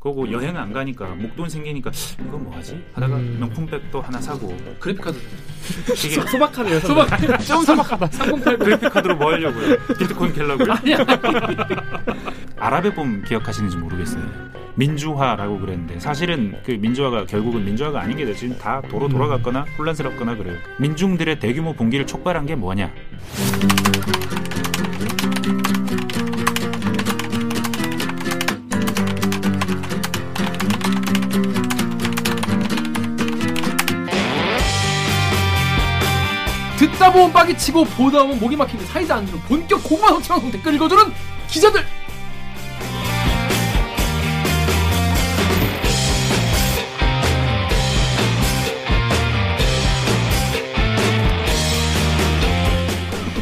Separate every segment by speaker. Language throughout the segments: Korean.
Speaker 1: 그거고 여행 안 가니까 목돈 생기니까 이거 뭐 하지? 하다가
Speaker 2: 음.
Speaker 1: 명품백도 하나 사고
Speaker 3: 그래픽 카드.
Speaker 1: 이게
Speaker 2: 소박하네요.
Speaker 3: 소박 좀 소박하다. 3080.
Speaker 1: 그래픽 카드로 뭐 하려고요? 비트코인 캘라고요?
Speaker 3: 아니야.
Speaker 1: 아랍의 봄 기억하시는지 모르겠어요. 민주화라고 그랬는데 사실은 그 민주화가 결국은 민주화가 아닌 게 지금 다 도로 돌아갔거나 혼란스럽거나 그래요. 민중들의 대규모 봉기를 촉발한 게 뭐냐?
Speaker 3: 보면 빡이 치고 보다 보면 목이 막히는 사이다 안 주는 본격 고구마 성취방송 댓글 읽어주는 기자들.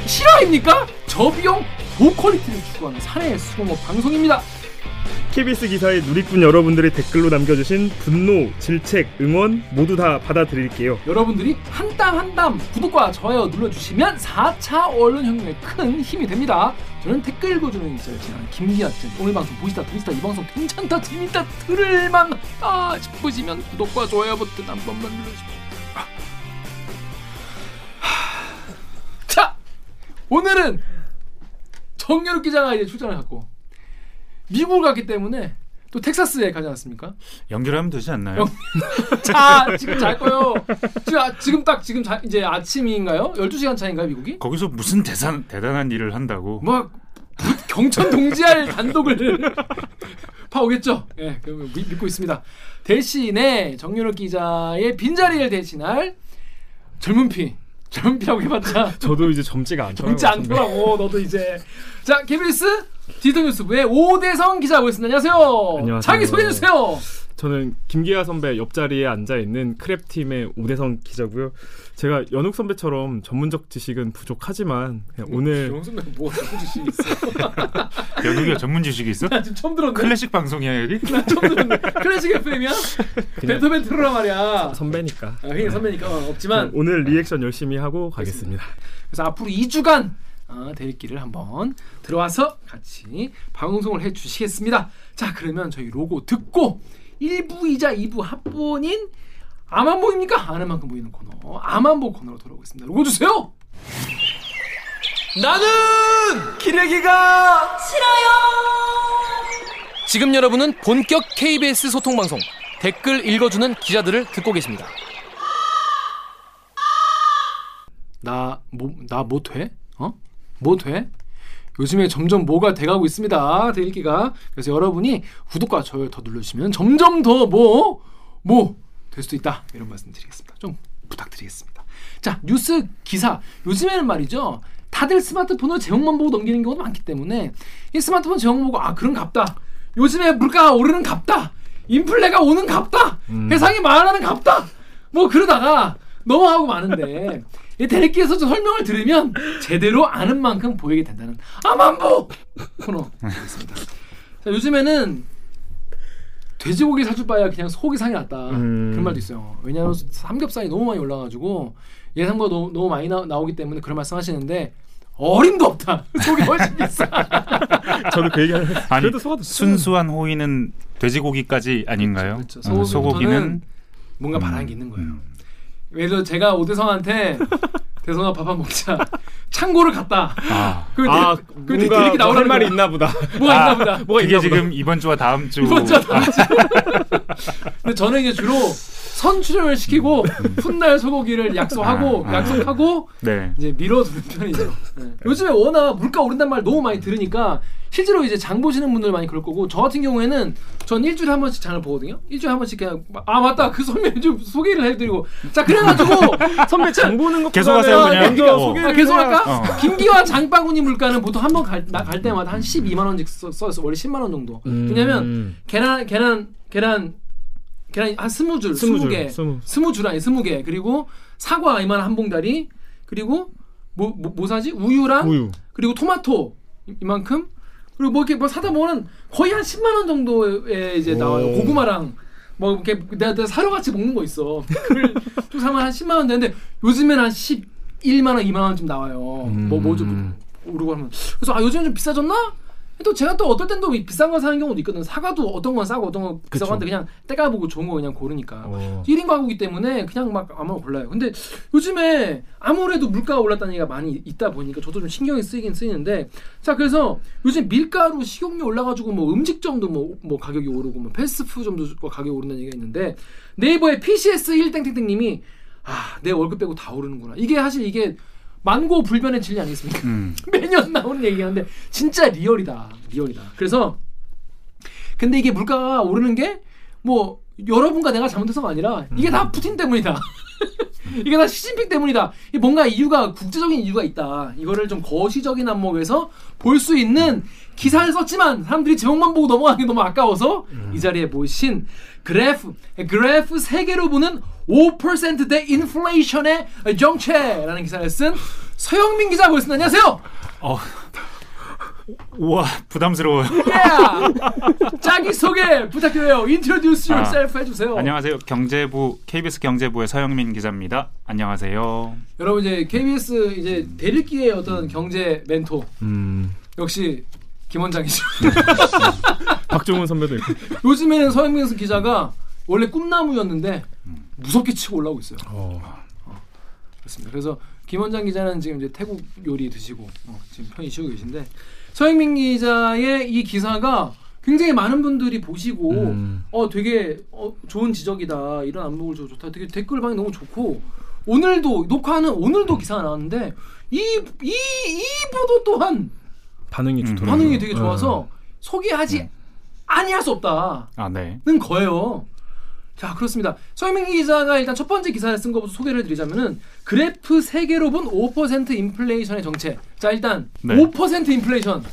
Speaker 3: 실화입니까? 저비용 고퀄리티를 추구하는 사내의 수공업 방송입니다.
Speaker 2: KBS 기사에 누리꾼 여러분들이 댓글로 남겨주신 분노, 질책, 응원 모두 다 받아드릴게요.
Speaker 3: 여러분들이 한 땀 한 땀 구독과 좋아요 눌러주시면 4차 언론혁명에 큰 힘이 됩니다. 저는 댓글 읽어주는 기자를 지난 김기아쯤 오늘 방송 보시다 들으시다 이 방송 괜찮다 재밌다 들을만하다 싶으시면 구독과 좋아요 버튼 한 번만 눌러주십시오. 아. 하. 자 오늘은 정유럽 기자가 이제 출장을 갔고 미국을 갔기 때문에 또 텍사스에 가지 않았습니까?
Speaker 1: 연결하면 되지 않나요?
Speaker 3: 자 지금 잘 거요. 지금, 아- 지금 딱 지금 자, 이제 아침인가요? 12시간 차인가요 미국이?
Speaker 1: 거기서 무슨 대단, 대단한 일을 한다고?
Speaker 3: 막 경천 동지할 단독을 파오겠죠. 예, 미- 믿고 있습니다. 대신에 정유럽 기자의 빈자리를 대신할 젊은 피, 피라고 해봤자
Speaker 2: 저도 이제 젊지가 않더라고요.
Speaker 3: 젊지 않더라고. 너도 이제 자 KBS 디지털 뉴스 부의 오대성 기자 모셨습니다. 안녕하세요.
Speaker 2: 안녕하세요.
Speaker 3: 자기 소개해 주세요.
Speaker 2: 저는 김기아 선배 옆자리에 앉아 있는 크랩 팀의 오대성 기자고요. 제가 연욱 선배처럼 전문적 지식은 부족하지만 그냥 오늘
Speaker 3: 연욱이는 뭐 자꾸 지식이 있어.
Speaker 1: 연욱이가 전문 지식이 있어?
Speaker 3: 나 지금 처음 들었네.
Speaker 1: 클래식 방송이야 여기?
Speaker 3: 나 처음 들었네. 클래식 FM이야? 베토벤 틀어라 말이야.
Speaker 2: 선배니까
Speaker 3: 아, 형이 선배니까 어, 없지만
Speaker 2: 오늘 리액션 열심히 하고 가겠습니다.
Speaker 3: 그래서 앞으로 2주간 어, 대리기를 한번 들어와서 같이 방송을 해 주시겠습니다. 자 그러면 저희 로고 듣고 1부이자 2부 합본인 아만 보입니까? 아는 만큼 보이는 코너 아만 보 코너로 돌아오겠습니다. 로고 주세요. 나는 기레기가 지금 여러분은 본격 KBS 소통 방송 댓글 읽어주는 기자들을 듣고 계십니다. 나뭐나 뭐 돼? 어? 뭐 돼? 요즘에 점점 뭐가 돼가고 있습니다. 대일기가 그래서 여러분이 구독과 좋아요 더 눌러주시면 점점 더 뭐 뭐 될 수도 있다 이런 말씀 드리겠습니다. 좀 부탁드리겠습니다. 자 뉴스 기사 요즘에는 말이죠. 다들 스마트폰으로 제목만 보고 넘기는 경우도 많기 때문에 이 스마트폰 제목 보고 아 그런 갑다. 요즘에 물가가 오르는 갑다. 인플레가 오는 갑다. 세상이 말하는 갑다. 뭐 그러다가 넘어가고 마는데 이 대리기에서 좀 설명을 들으면 제대로 아는 만큼 보이게 된다는 아만보 코너 되겠습니다. 자, 요즘에는 돼지고기 살줄 바야 그냥 소고기 상이 낫다
Speaker 2: 음.
Speaker 3: 그런 말도 있어요. 왜냐하면 삼겹살이 너무 많이 올라가지고 예상보다 너무, 너무 많이 나, 나오기 때문에 그런 말씀하시는데 어림도 없다. 속이 훨씬 비싸.
Speaker 2: 저도 그 얘기하는
Speaker 1: 아니
Speaker 2: 그래도 소가 더
Speaker 1: 순수한 호의는 돼지고기까지 아닌가요?
Speaker 3: 그렇죠.
Speaker 1: 어,
Speaker 3: 소고기부터는
Speaker 1: 소고기는
Speaker 3: 뭔가
Speaker 1: 음,
Speaker 3: 바라는 게 있는 거예요. 들어 제가 오대성한테 대성아 밥 한 먹자. 창고를 갔다.
Speaker 1: 아,
Speaker 3: 그아그
Speaker 2: 뭔가
Speaker 3: 대리기
Speaker 2: 뭐할
Speaker 3: 나오라는
Speaker 2: 말이. 있나 보다.
Speaker 3: 뭐가
Speaker 1: 아,
Speaker 3: 있나 보다.
Speaker 2: 뭐가
Speaker 1: 그게
Speaker 2: 있나 보다.
Speaker 1: 지금 이번 주와 다음 주
Speaker 3: 이번 주 다음 주. 근데 저는 이제 주로 선 출연을 시키고 훗날 소고기를 약속하고
Speaker 1: 아, 아.
Speaker 3: 약속하고
Speaker 1: 네.
Speaker 3: 이제 밀어두는 편이죠. 네. 요즘에 워낙 물가 오른다는 말 너무 많이 들으니까 실제로 이제 장 보시는 분들 많이 그럴 거고 저 같은 경우에는 전 일주일에 한 번씩 장을 보거든요. 일주일에 한 번씩 그냥 아 맞다 그 선배 좀 소개를 해드리고 자 그래가지고
Speaker 2: 선배 장 보는 것보다는
Speaker 1: 계속하세요, 그냥.
Speaker 2: 먼저
Speaker 1: 어.
Speaker 3: 아, 계속할까?
Speaker 1: 어.
Speaker 3: 김기화 장바구니 물가는 보통 한 번 갈 갈 때마다 한 12만 원씩 써- 써서 원래 10만 원 정도.
Speaker 2: 음.
Speaker 3: 왜냐면 계란 계란 계란 계란 한 스무 줄,
Speaker 2: 스무
Speaker 3: 개,
Speaker 2: 스무.
Speaker 3: 줄 아니 스무 개. 그리고 사과 이만 한 봉다리. 그리고 뭐 뭐 뭐 사지? 우유랑
Speaker 2: 우유.
Speaker 3: 그리고 토마토 이- 이만큼. 그리고 뭐 이렇게 뭐 사다 보면 거의 한 10만 원 정도에 이제 나와요.
Speaker 2: 오.
Speaker 3: 고구마랑 뭐 이렇게 내가, 내가 사료 같이 먹는 거 있어. 그걸 좀 사면 한 10만 원 되는데 요즘에는 한 11만 원, 2만 원쯤 나와요.
Speaker 2: 음.
Speaker 3: 뭐뭐좀 오르고 하면. 그래서 아 요즘 좀 비싸졌나 또 제가 또 어떨 땐 또 비싼 거 사는 경우도 있거든. 사과도 어떤 건 싸고 어떤 건
Speaker 2: 그쵸.
Speaker 3: 한데 그냥 때가 보고 좋은 거 그냥 고르니까.
Speaker 2: 어.
Speaker 3: 1인 가구이기 때문에 그냥 막 아무나 골라요. 근데 요즘에 아무래도 물가가 올랐다는 얘기가 많이 있다 보니까 저도 좀 신경이 쓰이긴 쓰이는데 자 그래서 요즘 밀가루 식용유 올라가지고 뭐 음식점도 뭐, 뭐 가격이 오르고 뭐 패스트푸드점도 가격이 오른다는 얘기가 있는데 네이버의 PCS 1땡땡땡님이 아 내 월급 빼고 다 오르는구나. 이게 사실 이게 만고 불변의 진리 아니겠습니까?
Speaker 1: 음.
Speaker 3: 매년 나오는 얘기인데 진짜 리얼이다. 리얼이다. 그래서 근데 이게 물가가 오르는 게 뭐 여러분과 내가 잘못해서가 아니라 이게 다 푸틴 때문이다. 이게 다 시진핑 때문이다. 뭔가 이유가 국제적인 이유가 있다. 이거를 좀 거시적인 안목에서 볼 수 있는 기사를 썼지만 사람들이 제목만 보고 넘어가는 게 너무 아까워서 이 자리에 모신 그래프 그래프 세 개로 보는 5%대 인플레이션의 정체라는 기사를 쓴 서영민 기자 모셨습니다. 안녕하세요.
Speaker 1: 어. 우와 부담스러워요.
Speaker 3: 예! 자기 소개 부탁드려요. Introduce
Speaker 1: 아,
Speaker 3: yourself 해주세요.
Speaker 1: 안녕하세요. 경제부 KBS 경제부의 서영민 기자입니다. 안녕하세요.
Speaker 3: 여러분 이제 KBS 이제 대립기의 어떤 경제 멘토
Speaker 2: 음.
Speaker 3: 역시 김 원장이죠.
Speaker 2: 박종훈 선배도 있고.
Speaker 3: 요즘에는 서영민 기자가 원래 꿈나무였는데 무섭게 치고 올라오고 있어요.
Speaker 2: 어.
Speaker 3: 그렇습니다. 그래서 김 원장 기자는 지금 이제 태국 요리 드시고 어, 지금 편히 쉬고 계신데 서영민 기자의 이 기사가 굉장히 많은 분들이 보시고
Speaker 2: 음.
Speaker 3: 어 되게 어, 좋은 지적이다 이런 안목을 줘 좋다 되게 댓글 방이 너무 좋고 오늘도 녹화하는 오늘도 기사가 나왔는데 이 이 이 보도 또한
Speaker 2: 반응이
Speaker 1: 음.
Speaker 2: 좋더라고요.
Speaker 3: 반응이 되게
Speaker 2: 어.
Speaker 3: 좋아서 소개하지 아니할 수 없다.
Speaker 1: 아 네.
Speaker 3: 는 거예요. 자 그렇습니다. 서영민 기자가 일단 첫 번째 기사를 쓴 것부터 소개를 드리자면은 그래프 세 개로 본 5% 인플레이션의 정체. 자 일단
Speaker 1: 네.
Speaker 3: 5% 인플레이션.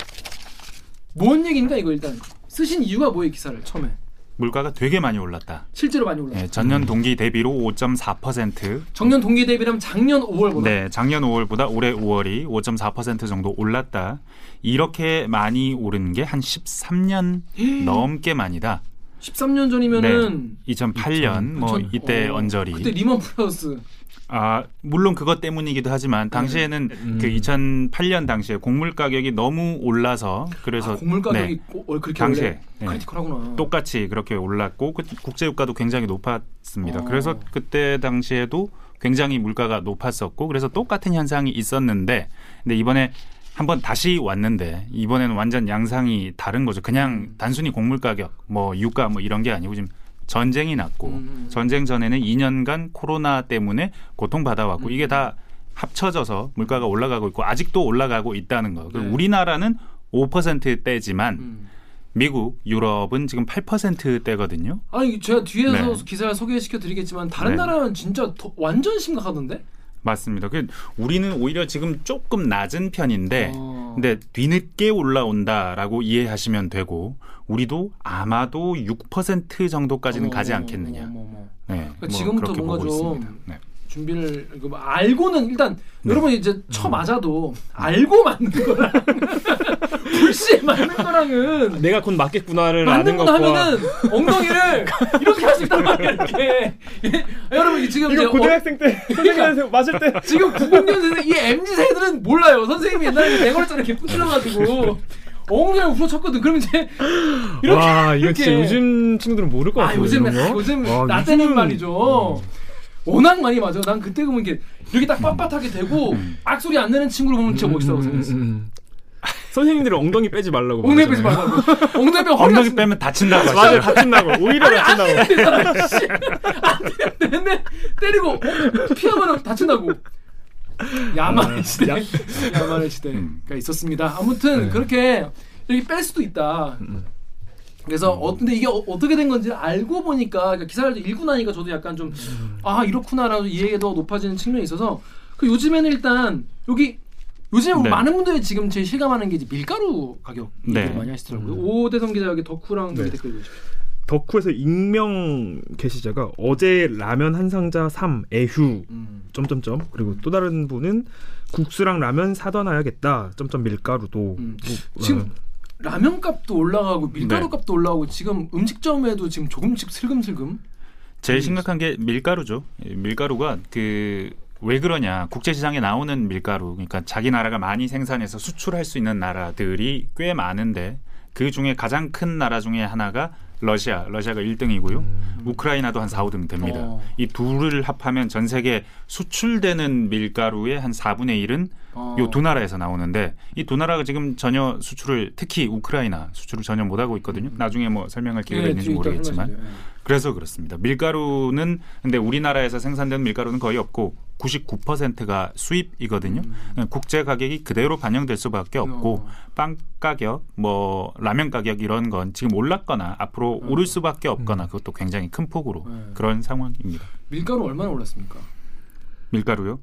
Speaker 3: 뭔 얘기인가 이거 일단 쓰신 이유가 뭐예요 기사를 처음에
Speaker 1: 물가가 되게 많이 올랐다.
Speaker 3: 실제로 많이 올랐어요.
Speaker 1: 예, 전년 동기 대비로 5.4%.
Speaker 3: 작년 동기 대비라면 작년 5월보다
Speaker 1: 네, 작년 5월보다 올해 5월이 5.4% 정도 올랐다. 이렇게 많이 오른 게 한 13년 넘게 많이다.
Speaker 3: 13년 전이면은
Speaker 1: 2008년 뭐
Speaker 3: 그쵸?
Speaker 1: 이때
Speaker 3: 어,
Speaker 1: 언저리.
Speaker 3: 그때 리먼 브라더스
Speaker 1: 아 물론 그것 때문이기도 하지만 당시에는
Speaker 2: 음.
Speaker 1: 그 2008년 당시에 곡물 가격이 너무 올라서 그래서
Speaker 3: 아, 곡물 가격이
Speaker 1: 네,
Speaker 3: 고- 어, 그렇게
Speaker 1: 당시에, 네.
Speaker 3: critical하구나.
Speaker 1: 똑같이 그렇게 올랐고 그 국제 유가도 굉장히 높았습니다.
Speaker 3: 어.
Speaker 1: 그래서 그때 당시에도 굉장히 물가가 높았었고 그래서 똑같은 현상이 있었는데 근데 이번에 한번 다시 왔는데 이번에는 완전 양상이 다른 거죠. 그냥 단순히 곡물 가격 뭐 유가 뭐 이런 게 아니고 지금 전쟁이 났고
Speaker 3: 음.
Speaker 1: 전쟁 전에는 2년간 코로나 때문에 고통 받아왔고
Speaker 3: 음.
Speaker 1: 이게 다 합쳐져서 물가가 올라가고 있고 아직도 올라가고 있다는 거.
Speaker 3: 네.
Speaker 1: 우리나라는 5%대지만
Speaker 3: 음.
Speaker 1: 미국, 유럽은 지금 8%대거든요.
Speaker 3: 아니 제가 뒤에서
Speaker 1: 네.
Speaker 3: 기사를 소개시켜 드리겠지만 다른
Speaker 1: 네.
Speaker 3: 나라는 진짜 더, 완전 심각하던데.
Speaker 1: 맞습니다. 그 우리는 오히려 지금 조금 낮은 편인데
Speaker 3: 어.
Speaker 1: 근데 뒤늦게 올라온다라고 이해하시면 되고 우리도 아마도 6% 정도까지는 가지 않겠느냐.
Speaker 3: 어머.
Speaker 1: 네.
Speaker 3: 그러니까 지금부터
Speaker 1: 그렇게
Speaker 3: 뭔가
Speaker 1: 보고
Speaker 3: 좀
Speaker 1: 있습니다. 네.
Speaker 3: 준비를 이거 뭐 알고는 일단
Speaker 1: 네.
Speaker 3: 여러분 이제 쳐 맞아도 알고 맞는 거랑 불시에 맞는 거랑은
Speaker 2: 내가 곧 맞겠구나를
Speaker 3: 맞는 건 하면은 엉덩이를 이렇게 할 수 있단 말이야 이렇게 예. 여러분 지금
Speaker 2: 이거 고등학생 때 선생님한테 맞을 때
Speaker 3: 어, 지금 90년생 이 MZ 세대들은 몰라요 선생님이 옛날에 내걸했잖아 이렇게 부풀려가지고 엉덩이를 부러쳤거든 그럼 이제 이렇게
Speaker 2: 와 이거 진짜
Speaker 3: 이렇게.
Speaker 2: 요즘 친구들은 모를
Speaker 3: 것아
Speaker 2: 같아요.
Speaker 3: 요즘. 요즘
Speaker 2: 와,
Speaker 3: 나 때는 말이죠. 워낙 많이 맞아. 난 그때 보면 이렇게 이렇게 딱 빳빳하게 되고 악소리 안 내는 친구를 보면 진짜 멋있다고
Speaker 2: 음, 음,
Speaker 3: 생각했어.
Speaker 2: 음, 음. 선생님들이 엉덩이 빼지 말라고.
Speaker 3: 엉덩이 빼지. 말라고. 엉덩이 빼면 허리가
Speaker 1: 엉덩이 빼면 다친다고
Speaker 2: 맞아요. 다친다고. 오히려 다친다고.
Speaker 3: 안 되는데 때리고 어? 피하면 다친다고. 야만의 시대.
Speaker 2: 야-
Speaker 3: 야만의 시대가
Speaker 1: 음.
Speaker 3: 있었습니다. 아무튼
Speaker 2: 네.
Speaker 3: 그렇게 이렇게 뺄 수도 있다. 그래서 어, 근데 이게 어, 떻게 된 건지 알고 보니까 그러니까 기사를 읽고 나니까 저도 약간 좀 아 이렇구나라고 이해가 더 높아지는 측면이 있어서 그 요즘에는 일단 여기 요즘
Speaker 1: 네.
Speaker 3: 많은 분들이 지금 제일 실감하는 게 이제 밀가루 가격
Speaker 1: 네.
Speaker 3: 많이 하시더라고요. 오대성 기자 여기 덕후랑 좀
Speaker 2: 네.
Speaker 3: 댓글 주십시오.
Speaker 2: 덕후에서 익명 게시자가 어제 라면 한 상자 3 애휴
Speaker 3: 음.
Speaker 2: 점점점 그리고 또 다른 분은 국수랑 라면 사다 놔야겠다 점점 밀가루도
Speaker 3: 음.
Speaker 2: 뭐,
Speaker 3: 지금
Speaker 2: 어,
Speaker 3: 라면 값도 올라가고 밀가루
Speaker 1: 네.
Speaker 3: 값도 올라가고 지금 음식점에도 지금 조금씩 슬금슬금
Speaker 1: 제일 심각한 게 밀가루죠. 이 밀가루가 그 왜 그러냐? 국제 시장에 나오는 밀가루, 그러니까 자기 나라가 많이 생산해서 수출할 수 있는 나라들이 꽤 많은데 그 중에 가장 큰 나라 중에 하나가 러시아, 러시아가 1등이고요. 우크라이나도 한 4, 5등 됩니다.
Speaker 3: 어.
Speaker 1: 이 둘을 합하면 전 세계 수출되는 밀가루의 한 4분의 1은
Speaker 3: 어.
Speaker 1: 요두 나라에서 나오는데 이 두 나라가 지금 전혀 수출을 특히 우크라이나 수출을 전혀 못 하고 있거든요. 나중에 뭐 설명할 기회가
Speaker 3: 예,
Speaker 1: 있는지 모르겠지만.
Speaker 3: 예.
Speaker 1: 그래서 그렇습니다. 밀가루는 근데 우리나라에서 생산되는 밀가루는 거의 없고 99%가 수입이거든요. 국제 가격이 그대로 반영될 수밖에 없고
Speaker 3: 음. 어.
Speaker 1: 빵 가격, 뭐 라면 가격 이런 건 지금 올랐거나 앞으로 오를 수밖에 없거나 그것도 굉장히 큰 폭으로
Speaker 3: 네.
Speaker 1: 그런 상황입니다.
Speaker 3: 밀가루 얼마나 올랐습니까?
Speaker 1: 밀가루요?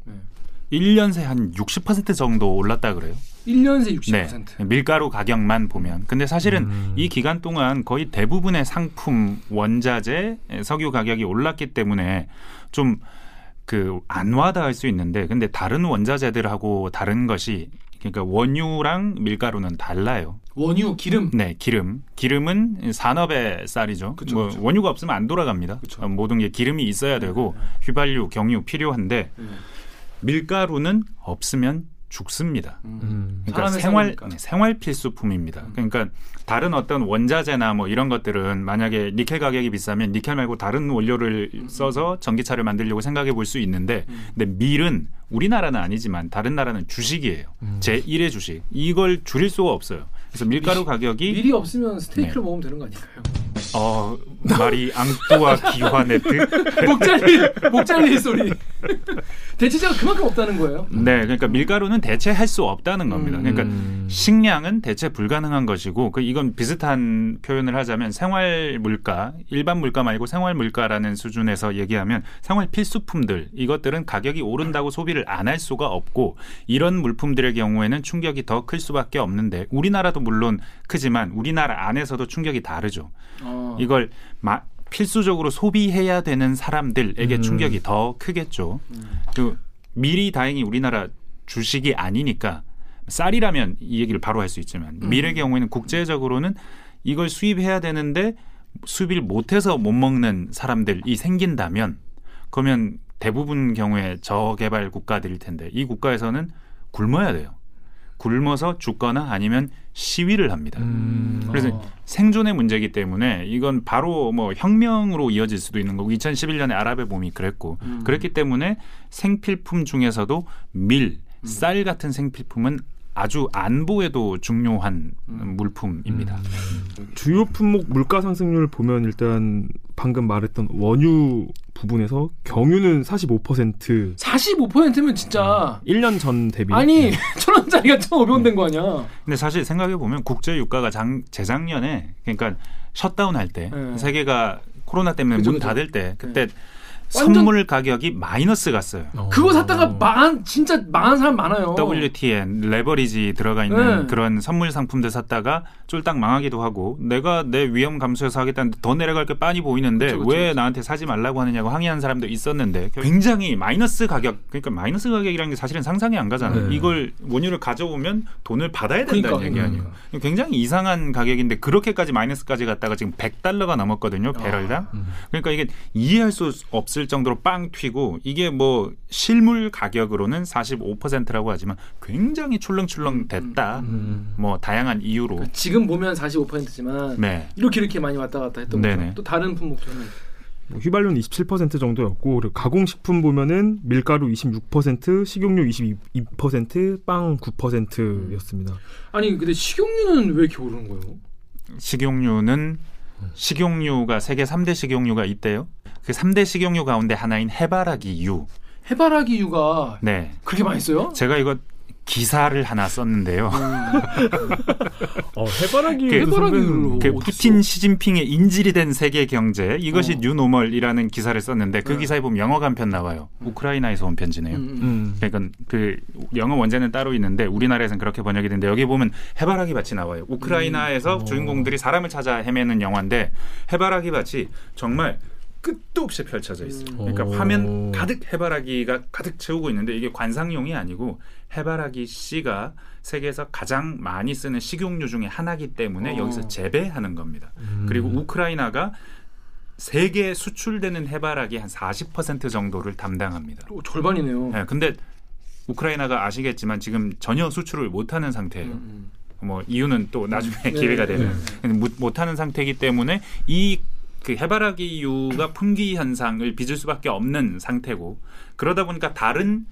Speaker 3: 네.
Speaker 1: 1년 새 한 60% 정도 올랐다 그래요.
Speaker 3: 1년 새 60%.
Speaker 1: 네. 밀가루 가격만 보면. 근데 사실은
Speaker 2: 음.
Speaker 1: 이 기간 동안 거의 대부분의 상품, 원자재, 석유 가격이 올랐기 때문에 좀 그 안 와닿을 수 있는데 근데 다른 원자재들하고 다른 것이 그러니까 원유랑 밀가루는 달라요.
Speaker 3: 원유, 기름.
Speaker 1: 네, 기름. 기름은 산업의 쌀이죠.
Speaker 3: 그쵸,
Speaker 1: 뭐
Speaker 3: 그쵸.
Speaker 1: 원유가 없으면 안 돌아갑니다.
Speaker 3: 그쵸.
Speaker 1: 어, 모든 게 기름이 있어야 되고
Speaker 3: 네.
Speaker 1: 휘발유, 경유 필요한데
Speaker 3: 네.
Speaker 1: 밀가루는 없으면 죽습니다.
Speaker 2: 음.
Speaker 1: 그러니까
Speaker 3: 사람의
Speaker 1: 생활. 네, 생활 필수품입니다.
Speaker 3: 음.
Speaker 1: 그러니까 다른 어떤 원자재나 뭐 이런 것들은 만약에 니켈 가격이 비싸면 니켈 말고 다른 원료를 써서 전기차를 만들려고 생각해 볼 수 있는데
Speaker 3: 음.
Speaker 1: 근데 밀은 우리나라는 아니지만 다른 나라는 주식이에요.
Speaker 2: 음.
Speaker 1: 제 1의 주식. 이걸 줄일 수가 없어요. 그래서 밀가루 가격이
Speaker 3: 밀이 없으면 스테이크를
Speaker 1: 네.
Speaker 3: 먹으면 되는 거 아닌가요?
Speaker 1: 어 말이 앙뚜와 기화네트.
Speaker 3: 목 잘릴 목 잘릴 소리. 대체제가 그만큼 없다는 거예요.
Speaker 1: 네, 그러니까 밀가루는 대체할 수 없다는 겁니다.
Speaker 3: 음.
Speaker 1: 그러니까
Speaker 2: 음.
Speaker 1: 식량은 대체 불가능한 것이고 그 이건 비슷한 표현을 하자면 생활 물가 일반 물가 말고 생활 물가라는 수준에서 얘기하면 생활 필수품들 이것들은 가격이 오른다고 소비를 안 할 수가 없고 이런 물품들의 경우에는 충격이 더 클 수밖에 없는데 우리나라도 물론 크지만 우리나라 안에서도 충격이 다르죠.
Speaker 3: 어.
Speaker 1: 이걸 마- 필수적으로 소비해야 되는 사람들에게
Speaker 2: 음.
Speaker 1: 충격이 더 크겠죠.
Speaker 3: 음.
Speaker 1: 그 밀이 다행히 우리나라 주식이 아니니까 쌀이라면 이 얘기를 바로 할 수 있지만
Speaker 3: 음.
Speaker 1: 밀의 경우에는 국제적으로는 이걸 수입해야 되는데 수입을 못해서 못 먹는 사람들이 생긴다면 그러면 대부분 경우에 저개발 국가들일 텐데 이 국가에서는 굶어야 돼요. 굶어서 죽거나 아니면 시위를 합니다.
Speaker 2: 음.
Speaker 1: 그래서
Speaker 3: 어.
Speaker 1: 생존의 문제이기 때문에 이건 바로 뭐 혁명으로 이어질 수도 있는 거고 2011년에 아랍의 봄이 그랬고
Speaker 3: 음.
Speaker 1: 그랬기 때문에 생필품 중에서도 밀,
Speaker 3: 음.
Speaker 1: 쌀 같은 생필품은 아주 안보에도 중요한
Speaker 3: 음.
Speaker 1: 물품입니다.
Speaker 2: 주요 품목 물가 상승률 보면 일단 방금 말했던 원유 부분에서 경유는 45%
Speaker 3: 45%면 진짜
Speaker 2: 1년 전 대비
Speaker 3: 아니
Speaker 1: 네.
Speaker 3: 천 원짜리가 천 오백 된거 아니야?
Speaker 1: 근데 사실 생각해 보면 국제 유가가 장, 재작년에 그러니까 셧다운 할때
Speaker 3: 네.
Speaker 1: 세계가 코로나 때문에
Speaker 3: 그죠,
Speaker 1: 문. 닫을 때 그때
Speaker 3: 완전-
Speaker 1: 선물 가격이 마이너스 갔어요.
Speaker 2: 어.
Speaker 3: 그거 샀다가 망한 진짜 망한 사람 많아요.
Speaker 1: WTI 레버리지 들어가 있는
Speaker 3: 네.
Speaker 1: 그런 선물 상품들 샀다가 쫄딱 망하기도 하고 내가 내 위험 감수해서 하겠다는데 더 내려갈 게 빤히 보이는데
Speaker 3: 그쵸, 그쵸,
Speaker 1: 왜
Speaker 3: 그쵸.
Speaker 1: 나한테 사지 말라고 하느냐고 항의한 사람도 있었는데 굉장히 마이너스 가격 그러니까 마이너스 가격이라는 게 사실은 상상이 안 가잖아요.
Speaker 2: 네.
Speaker 1: 이걸 원유를 가져오면 돈을 받아야 된다는
Speaker 3: 그러니까,
Speaker 1: 얘기 아니에요. 굉장히 이상한 가격인데 그렇게까지 마이너스까지 갔다가 지금 100달러가 넘었거든요 배럴당.
Speaker 2: 음.
Speaker 1: 그러니까 이게 이해할 수 없을 정도로 빵 튀고 이게 뭐 실물 가격으로는 45%라고 하지만 굉장히 출렁출렁 됐다.
Speaker 2: 음.
Speaker 1: 뭐 다양한 이유로.
Speaker 3: 그러니까 지금 보면 45%지만
Speaker 1: 네.
Speaker 3: 이렇게 이렇게 많이 왔다 갔다 했던
Speaker 1: 네네.
Speaker 3: 거죠. 또 다른 품목들은
Speaker 2: 뭐 휘발유는 27% 정도였고 그리고 가공식품 보면은 밀가루 26%, 식용유 22%, 빵 9%였습니다.
Speaker 3: 아니 근데 식용유는 왜 이렇게 오르는 거예요?
Speaker 1: 식용유는 식용유가 세계 3대 식용유가 있대요. 그 3대 식용유 가운데 하나인 해바라기유.
Speaker 3: 해바라기유가
Speaker 1: 네.
Speaker 3: 그렇게 많이 써요?
Speaker 1: 제가 이거 기사를 하나 썼는데요.
Speaker 2: 어, 해바라기
Speaker 1: 그
Speaker 3: 해바라기로
Speaker 1: 그
Speaker 3: 어딨어?
Speaker 1: 푸틴 시진핑의 인질이 된 세계 경제 이것이
Speaker 3: 어.
Speaker 1: new normal이라는 기사를 썼는데 그
Speaker 3: 네.
Speaker 1: 기사에 보면 영화가 한 편 나와요. 우크라이나에서 온 편지네요.
Speaker 3: 음, 음.
Speaker 2: 음.
Speaker 1: 그러니까 그 영어 원제는 따로 있는데 우리나라에서는 그렇게 번역이 되는데 여기 보면 해바라기 밭이 나와요. 우크라이나에서
Speaker 2: 음.
Speaker 1: 주인공들이 사람을 찾아 헤매는 영화인데 해바라기 밭이 정말 끝도 없이 펼쳐져 있어요. 그러니까
Speaker 2: 오.
Speaker 1: 화면 가득 해바라기가 가득 채우고 있는데 이게 관상용이 아니고 해바라기 씨가 세계에서 가장 많이 쓰는 식용유 중에 하나이기 때문에
Speaker 3: 어.
Speaker 1: 여기서 재배하는 겁니다.
Speaker 2: 음.
Speaker 1: 그리고 우크라이나가 세계 수출되는 해바라기 한 40% 정도를 담당합니다.
Speaker 3: 또 절반이네요.
Speaker 1: 네, 근데 우크라이나가 아시겠지만 지금 전혀 수출을 못하는 상태예요.
Speaker 3: 음,
Speaker 1: 뭐 이유는 또 나중에
Speaker 3: 네,
Speaker 1: 기회가
Speaker 3: 네.
Speaker 1: 되면 못, 못하는 상태이기 때문에 이 그 해바라기 유가 품귀 현상을 빚을 수밖에 없는 상태고 그러다 보니까 다른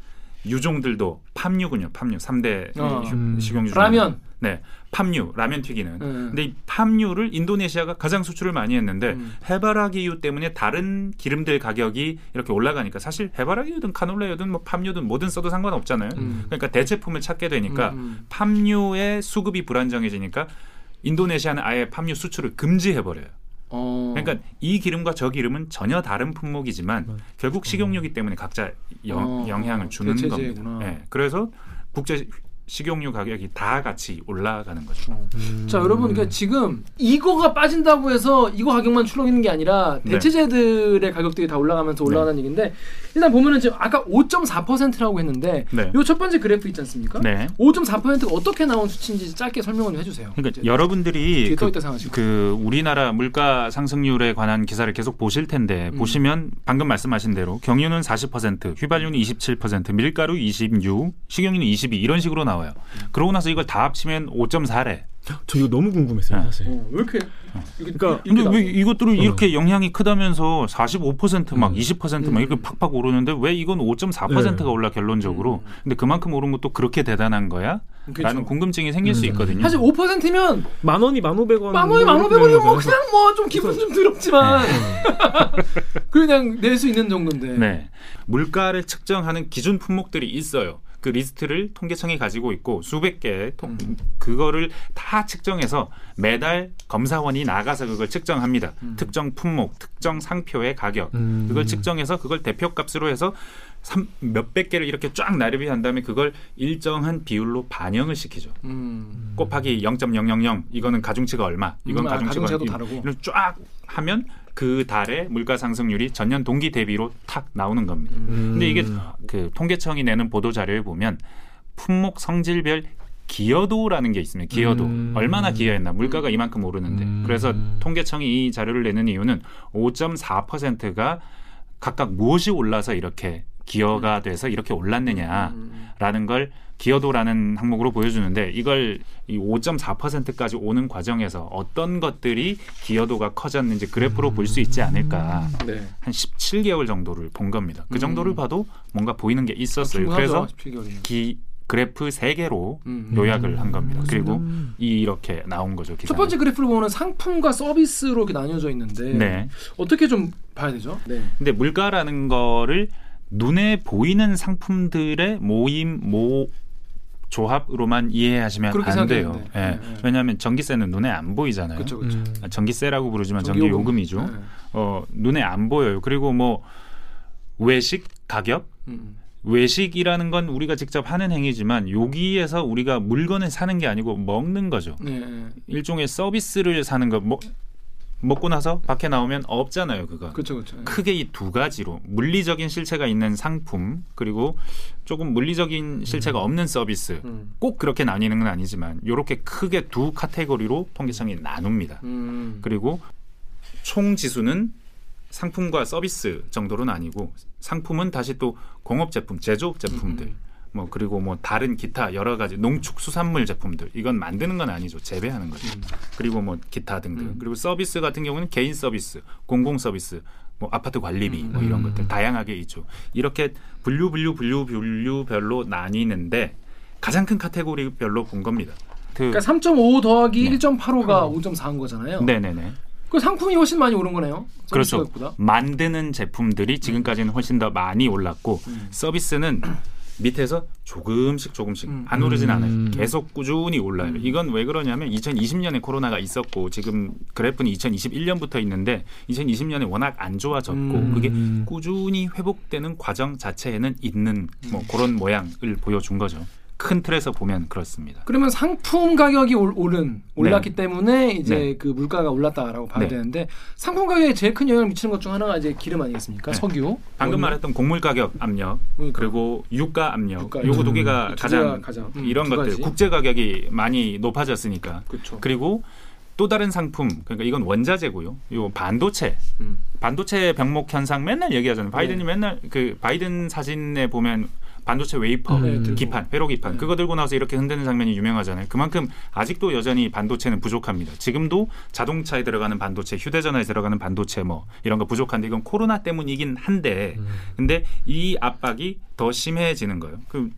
Speaker 1: 유종들도 팜유군요. 팜유 3대
Speaker 3: 어.
Speaker 2: 음.
Speaker 1: 식용유 중
Speaker 3: 라면.
Speaker 1: 네. 팜유, 라면 튀기는.
Speaker 3: 음.
Speaker 1: 근데 이 팜유를 인도네시아가 가장 수출을 많이 했는데
Speaker 3: 음.
Speaker 1: 해바라기유 때문에 다른 기름들 가격이 이렇게 올라가니까 사실 해바라기유든 카놀라유든 뭐 팜유든 뭐든 써도 상관없잖아요.
Speaker 3: 음.
Speaker 1: 그러니까 대체품을 찾게 되니까
Speaker 3: 음.
Speaker 1: 팜유의 수급이 불안정해지니까 인도네시아는 아예 팜유 수출을 금지해 버려요.
Speaker 3: 어.
Speaker 1: 그러니까 이 기름과 저 기름은 전혀 다른 품목이지만
Speaker 2: 음.
Speaker 1: 결국 식용유기 때문에 각자 영,
Speaker 3: 어,
Speaker 1: 영향을 주는. 겁니다. 예, 그래서 국제 식용유 가격이 다 같이 올라가는 거죠.
Speaker 2: 음.
Speaker 3: 자 여러분 그러니까 지금 이거가 빠진다고 해서 이거 가격만 출렁이는 게 아니라
Speaker 1: 네.
Speaker 3: 대체제들의 가격들이 다 올라가면서 올라가는 얘기인데 일단 보면은 지금 아까 5.4%라고 했는데
Speaker 1: 네.
Speaker 3: 요첫 번째 그래프 있지 않습니까?
Speaker 1: 네.
Speaker 3: 5.4%가 어떻게 나온 수치인지 짧게 설명을 좀 해주세요.
Speaker 1: 그러니까 여러분들이 그. 그 우리나라 물가 상승률에 관한 기사를 계속 보실 텐데
Speaker 3: 음.
Speaker 1: 보시면 방금 말씀하신 대로 경유는 40%, 휘발유는 27%, 밀가루 26, 식용유는 22 이런 식으로 나와 요. 그러고 나서 이걸 다 합치면 5.4래.
Speaker 2: 저 이거 너무 궁금했어요,
Speaker 1: 네.
Speaker 2: 사실.
Speaker 3: 어, 왜 이렇게 이게
Speaker 2: 그러니까
Speaker 3: 이게
Speaker 1: 근데
Speaker 3: 나-
Speaker 1: 왜 이것들은
Speaker 2: 어.
Speaker 1: 이렇게 영향이 크다면서 45%막
Speaker 2: 음.
Speaker 1: 20%막 이렇게
Speaker 3: 음.
Speaker 1: 팍팍 오르는데 왜 이건 5.4%가
Speaker 2: 네.
Speaker 1: 올라 결론적으로?
Speaker 3: 음.
Speaker 1: 근데 그만큼 오른 것도 그렇게 대단한 거야?
Speaker 3: 그쵸.
Speaker 1: 라는 궁금증이 생길 수
Speaker 2: 음.
Speaker 1: 있거든요.
Speaker 3: 사실 5%면
Speaker 2: 만 원이 만 오백 원.
Speaker 3: 만 원이 만 오백 원이면 뭐 그냥 뭐 좀 기분 좀 더럽지만
Speaker 1: 네.
Speaker 3: 그냥 낼 수 있는 정도인데.
Speaker 1: 네. 물가를 측정하는 기준 품목들이 있어요. 그 리스트를 통계청이 가지고 있고 수백 개 통,
Speaker 3: 음.
Speaker 1: 그거를 다 측정해서 매달 검사원이 나가서 그걸 측정합니다.
Speaker 3: 음.
Speaker 1: 특정 품목, 특정 상표의 가격
Speaker 2: 음.
Speaker 1: 그걸 측정해서 그걸 대표값으로 해서 삼- 몇백 개를 이렇게 쫙 나르비 한 다음에 그걸 일정한 비율로 반영을 시키죠.
Speaker 3: 음.
Speaker 1: 곱하기 0.000 이거는 가중치가 얼마, 이건
Speaker 3: 음, 아,
Speaker 1: 가중치가 얼마
Speaker 3: 다르고.
Speaker 1: 이런 쫙 하면 그 달의 물가 상승률이 전년 동기 대비로 탁 나오는 겁니다.
Speaker 2: 음.
Speaker 1: 근데 이게 그 통계청이 내는 보도 자료에 보면 품목 성질별 기여도라는 게 있습니다. 기여도
Speaker 2: 음.
Speaker 1: 얼마나 기여했나 물가가 이만큼 오르는데
Speaker 2: 음.
Speaker 1: 그래서 통계청이 이 자료를 내는 이유는 5.4%가 각각 무엇이 올라서 이렇게 기여가 돼서 이렇게 올랐느냐라는
Speaker 3: 음.
Speaker 1: 걸 기여도라는 항목으로 보여주는데 이걸 이 5.4%까지 오는 과정에서 어떤 것들이 기여도가 커졌는지 그래프로 볼수 있지 않을까.
Speaker 3: 네.
Speaker 1: 한 17개월 정도를 본 겁니다. 그
Speaker 3: 음.
Speaker 1: 정도를 봐도 뭔가 보이는 게 있었어요. 그래서
Speaker 3: 17개월이면.
Speaker 1: 기 그래프 3개로
Speaker 3: 음.
Speaker 1: 요약을 한 겁니다. 그리고
Speaker 2: 음.
Speaker 1: 이렇게 나온 거죠. 기사는.
Speaker 3: 첫 번째 그래프를 보면 상품과 서비스로 이렇게 나뉘어져 있는데
Speaker 1: 네.
Speaker 3: 어떻게 좀 봐야 되죠? 네.
Speaker 1: 근데 물가라는 거를 눈에 보이는 상품들의 모임 모 조합으로만 이해하시면
Speaker 3: 그렇게
Speaker 1: 안 돼요.
Speaker 3: 생각했는데.
Speaker 1: 예.
Speaker 3: 네, 네.
Speaker 1: 왜냐하면 전기세는 눈에 안 보이잖아요.
Speaker 3: 그렇죠, 그렇죠.
Speaker 2: 음.
Speaker 1: 아, 전기세라고 부르지만 전기
Speaker 3: 전기요금.
Speaker 1: 요금 이죠.
Speaker 3: 네.
Speaker 1: 어, 눈에 안 보여요. 그리고 뭐 외식 가격
Speaker 3: 음.
Speaker 1: 외식이라는 건 우리가 직접 하는 행위지만 여기에서 우리가 물건을 사는 게 아니고 먹는 거죠.
Speaker 3: 네. 네.
Speaker 1: 일종의 서비스를 사는 거 먹, 먹고 나서 밖에 나오면 없잖아요, 그거.
Speaker 3: 그렇죠, 그렇죠.
Speaker 1: 크게 이 두 가지로 물리적인 실체가 있는 상품 그리고 조금 물리적인 실체가 없는 서비스
Speaker 3: 음.
Speaker 1: 꼭 그렇게 나뉘는 건 아니지만 이렇게 크게 두 카테고리로 통계청이 나눕니다.
Speaker 3: 음.
Speaker 1: 그리고 총 지수는 상품과 서비스 정도로는 아니고 상품은 다시 또 공업 제품, 제조업 제품들
Speaker 3: 음.
Speaker 1: 뭐 그리고 뭐 다른 기타 여러 가지 농축 수산물 제품들 이건 만드는 건 아니죠 재배하는 거죠
Speaker 3: 음.
Speaker 1: 그리고 뭐 기타 등등
Speaker 3: 음.
Speaker 1: 그리고 서비스 같은 경우는 개인 서비스 공공 서비스 뭐 아파트 관리비 뭐 이런
Speaker 2: 음.
Speaker 1: 것들 다양하게 있죠 이렇게 분류 분류 분류 분류별로 나뉘는데 가장 큰 카테고리별로 본 겁니다 그
Speaker 3: 그러니까 3.5 더하기
Speaker 1: 네.
Speaker 3: 1.85가 5.4인 거잖아요.
Speaker 1: 네네네
Speaker 3: 그 상품이 훨씬 많이 오른 거네요.
Speaker 1: 그렇죠
Speaker 3: 서비스보다.
Speaker 1: 만드는 제품들이 지금까지는 훨씬 더 많이 올랐고
Speaker 3: 음.
Speaker 1: 서비스는 밑에서 조금씩 조금씩
Speaker 3: 음.
Speaker 1: 안 오르진
Speaker 2: 음.
Speaker 1: 않아요. 계속 꾸준히 올라요.
Speaker 3: 음.
Speaker 1: 이건 왜 그러냐면 2020년에 코로나가 있었고 지금 그래프는 2021년부터 있는데 2020년에 워낙 안 좋아졌고
Speaker 3: 음.
Speaker 1: 그게 꾸준히 회복되는 과정 자체에는 있는 뭐 그런 모양을 보여준 거죠. 큰 틀에서 보면 그렇습니다.
Speaker 3: 그러면 상품 가격이 올, 오른 올랐기 때문에 이제
Speaker 1: 네.
Speaker 3: 그 물가가 올랐다라고 봐야
Speaker 1: 네.
Speaker 3: 되는데 상품 가격에 제일 큰 영향을 미치는 것 중 하나가 이제 기름 아니겠습니까?
Speaker 1: 네.
Speaker 3: 석유.
Speaker 1: 방금
Speaker 3: 원유.
Speaker 1: 말했던 곡물 가격 압력
Speaker 3: 그러니까.
Speaker 1: 그리고 유가 압력
Speaker 3: 유가,
Speaker 1: 요거 두
Speaker 2: 음.
Speaker 1: 개가
Speaker 3: 두
Speaker 1: 가장,
Speaker 3: 개가 가장, 음,
Speaker 1: 이런
Speaker 3: 두
Speaker 1: 것들
Speaker 3: 가지.
Speaker 1: 국제 가격이 많이 높아졌으니까
Speaker 3: 그렇죠.
Speaker 1: 그리고 또 다른 상품 그러니까 이건 원자재고요. 요 반도체
Speaker 3: 음.
Speaker 1: 반도체 병목 현상 맨날 얘기하잖아요. 바이든이
Speaker 3: 네.
Speaker 1: 맨날 그 바이든 사진에 보면 반도체 웨이퍼
Speaker 2: 음.
Speaker 1: 기판, 회로 기판
Speaker 3: 네.
Speaker 1: 그거 들고 나와서 이렇게 흔드는 장면이 유명하잖아요. 그만큼 아직도 여전히 반도체는 부족합니다. 지금도 자동차에 들어가는 반도체, 휴대전화에 들어가는 반도체 뭐 이런 거 부족한데 이건 코로나 때문이긴 한데 근데 이 압박이 더 심해지는 거예요. 그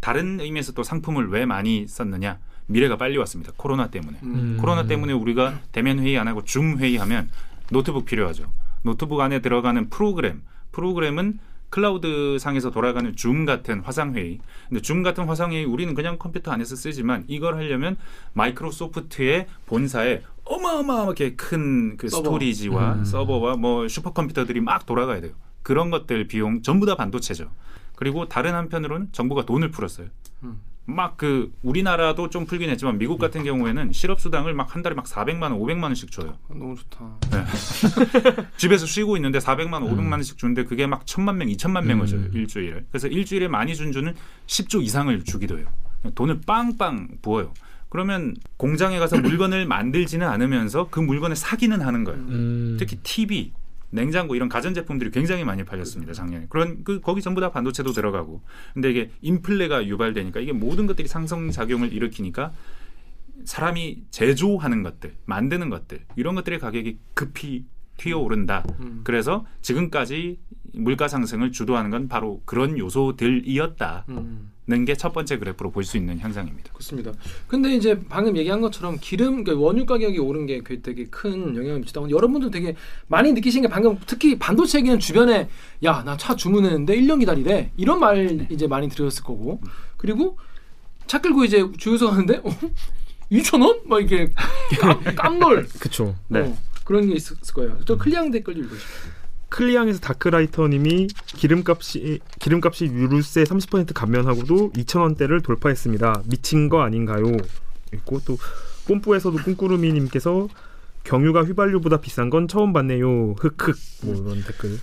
Speaker 1: 다른 의미에서 또 상품을 왜 많이 썼느냐? 미래가 빨리 왔습니다. 코로나 때문에.
Speaker 3: 음.
Speaker 1: 코로나 때문에 우리가 대면 회의 안 하고 줌 회의하면 노트북 필요하죠. 노트북 안에 들어가는 프로그램, 프로그램은 클라우드 상에서 돌아가는 줌 같은 화상 회의. 근데 줌 같은 화상 회의 우리는 그냥 컴퓨터 안에서 쓰지만 이걸 하려면 마이크로소프트의 본사에 어마어마하게 큰 그. storage와
Speaker 2: 음.
Speaker 1: 서버와 뭐 슈퍼컴퓨터들이 막 돌아가야 돼요. 그런 것들 비용 전부 다 반도체죠. 그리고 다른 한편으로는 정부가 돈을 풀었어요.
Speaker 3: 음.
Speaker 1: 막그 우리나라도 좀 풀긴 했지만 미국 같은 경우에는 실업 수당을 막 한 달에 막 400만 원, 500만 원씩 줘요.
Speaker 3: 아, 너무 좋다.
Speaker 1: 집에서 쉬고 있는데 400만 원,
Speaker 2: 음.
Speaker 1: 500만 원씩 주는데 그게 막 천만 명, 2천만 명을 줘요
Speaker 2: 음.
Speaker 1: 일주일에. 그래서 일주일에 많이 준 주는 10조 이상을 주기도 해요. 돈을 빵빵 부어요. 그러면 공장에 가서 물건을 만들지는 않으면서 그 물건을 사기는 하는 거예요.
Speaker 2: 음.
Speaker 1: 특히 TV, 냉장고 이런 가전 제품들이 굉장히 많이 팔렸습니다 작년에. 그런 그 거기 전부 다 반도체도 들어가고. 근데 이게 인플레가 유발되니까 이게 모든 것들이 상승 작용을 일으키니까 사람이 제조하는 것들, 만드는 것들 이런 것들의 가격이 급히 튀어오른다.
Speaker 3: 음.
Speaker 1: 그래서 지금까지 물가 상승을 주도하는 건 바로 그런 요소들이었다는
Speaker 3: 음.
Speaker 1: 게첫 번째 그래프로 볼 수 있는 현상입니다.
Speaker 3: 그렇습니다. 근데 이제 방금 얘기한 것처럼 기름 그러니까 원유 가격이 오른 게그 되게 큰 영향을 미치다고 여러분도 되게 많이 느끼신 게 방금 특히 반도체 얘기는 주변에 야 나 차 주문했는데 1년 기다리래 이런 말 이제 많이 들으셨을 거고 그리고 차 끌고 이제 주유소 가는데 어? 2천 원? 막 이렇게 깜, 깜놀
Speaker 2: 그쵸.
Speaker 1: 네.
Speaker 3: 어, 그런 게 있을 거예요. 저 클리앙 댓글도 읽으시죠.
Speaker 2: 클리앙에서 다크라이터님이 기름값이 기름값이 유류세 30% 감면하고도 2천 원대를 돌파했습니다. 미친 거 아닌가요? 있고 또 뽐뿌에서도 꿍꾸루미님께서 경유가 휘발유보다 비싼 건 처음 봤네요. 흑흑 뭐 이런 댓글.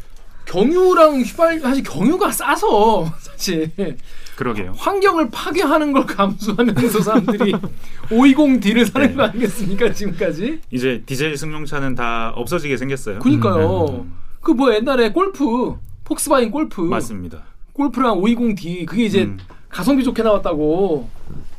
Speaker 3: 경유랑 휘발 사실 경유가 싸서 사실
Speaker 1: 그러게요.
Speaker 3: 환경을 파괴하는 걸 감수하면서 사람들이 520D를 사는
Speaker 1: 네.
Speaker 3: 거 아니겠습니까 지금까지?
Speaker 1: 이제 디젤 승용차는 다 없어지게 생겼어요.
Speaker 3: 그니까요.
Speaker 1: 음.
Speaker 3: 그뭐 옛날에 골프 폭스바겐 골프
Speaker 1: 맞습니다.
Speaker 3: 골프랑 520D 그게 이제
Speaker 1: 음.
Speaker 3: 가성비 좋게 나왔다고.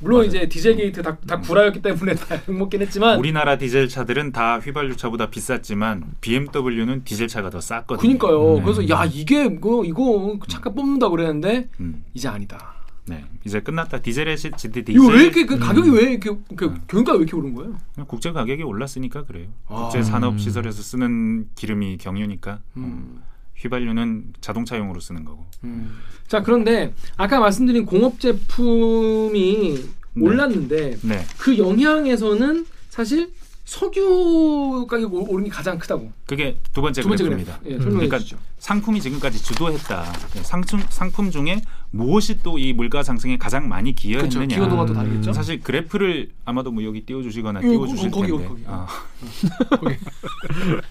Speaker 3: 물론
Speaker 1: 맞아요.
Speaker 3: 이제 디젤 게이트 다, 다 구라였기 때문에 다 욕먹긴 했지만
Speaker 1: 우리나라 디젤 차들은 다 휘발유 차보다 비쌌지만 BMW는 디젤 차가 더 쌌거든요.
Speaker 3: 그니까요.
Speaker 1: 네.
Speaker 3: 그래서 야 이게 뭐 이거 잠깐 뽑는다 그랬는데
Speaker 1: 음,
Speaker 3: 이제 아니다.
Speaker 1: 네, 이제 끝났다. 디젤의 시 디젤
Speaker 3: 이거 왜 이렇게 그
Speaker 2: 음.
Speaker 3: 가격이 왜 이렇게 그 경유가 왜 이렇게 오른 거예요?
Speaker 1: 국제 가격이 올랐으니까 그래요.
Speaker 3: 아.
Speaker 1: 국제 산업 시설에서 쓰는 기름이 경유니까 음,
Speaker 3: 음.
Speaker 1: 휘발유는 자동차용으로 쓰는 거고.
Speaker 3: 음. 자 그런데 아까 말씀드린 공업 제품이
Speaker 1: 네.
Speaker 3: 올랐는데
Speaker 1: 네,
Speaker 3: 그 영향에서는 사실 석유 가격 오- 오른 게 가장 크다고.
Speaker 1: 그게 두 번째
Speaker 3: 두 번째
Speaker 1: 그래프입니다.
Speaker 3: 그래프. 예,
Speaker 2: 음.
Speaker 3: 설명해
Speaker 1: 그러니까
Speaker 3: 주시죠.
Speaker 1: 상품이 지금까지 주도했다. 네, 상품 상품 중에 무엇이 또 이 물가 상승에 가장 많이. 기여했느냐.
Speaker 3: 기여도가 또 다르겠죠.
Speaker 2: 음.
Speaker 1: 사실 그래프를 아마도 뭐 여기 띄워주시거나
Speaker 3: 이거,
Speaker 1: 띄워주실
Speaker 3: 어, 거기,
Speaker 1: 텐데,
Speaker 3: 거기, 거기.
Speaker 1: 아.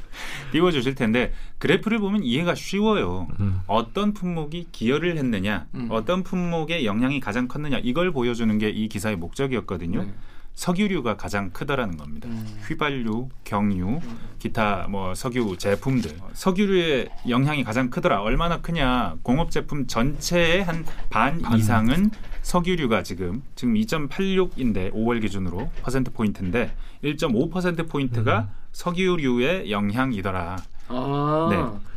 Speaker 1: 띄워주실 텐데 그래프를 보면 이해가 쉬워요.
Speaker 2: 음.
Speaker 1: 어떤 품목이 기여를 했느냐,
Speaker 3: 음.
Speaker 1: 어떤 품목의 영향이 가장 컸느냐 이걸 보여주는 게 이 기사의 목적이었거든요.
Speaker 3: 네.
Speaker 1: 석유류가 가장 크다라는 겁니다.
Speaker 3: 음.
Speaker 1: 휘발유, 경유,
Speaker 3: 음.
Speaker 1: 기타 뭐 석유 제품들 석유류의 영향이 가장 크더라. 얼마나 크냐? 공업 제품 전체의 한반
Speaker 2: 반.
Speaker 1: 이상은 석유류가 지금 지금 2.86인데 5월 기준으로 퍼센트 포인트인데 1.5% 포인트가
Speaker 2: 음.
Speaker 1: 석유류의 영향이더라.
Speaker 3: 아.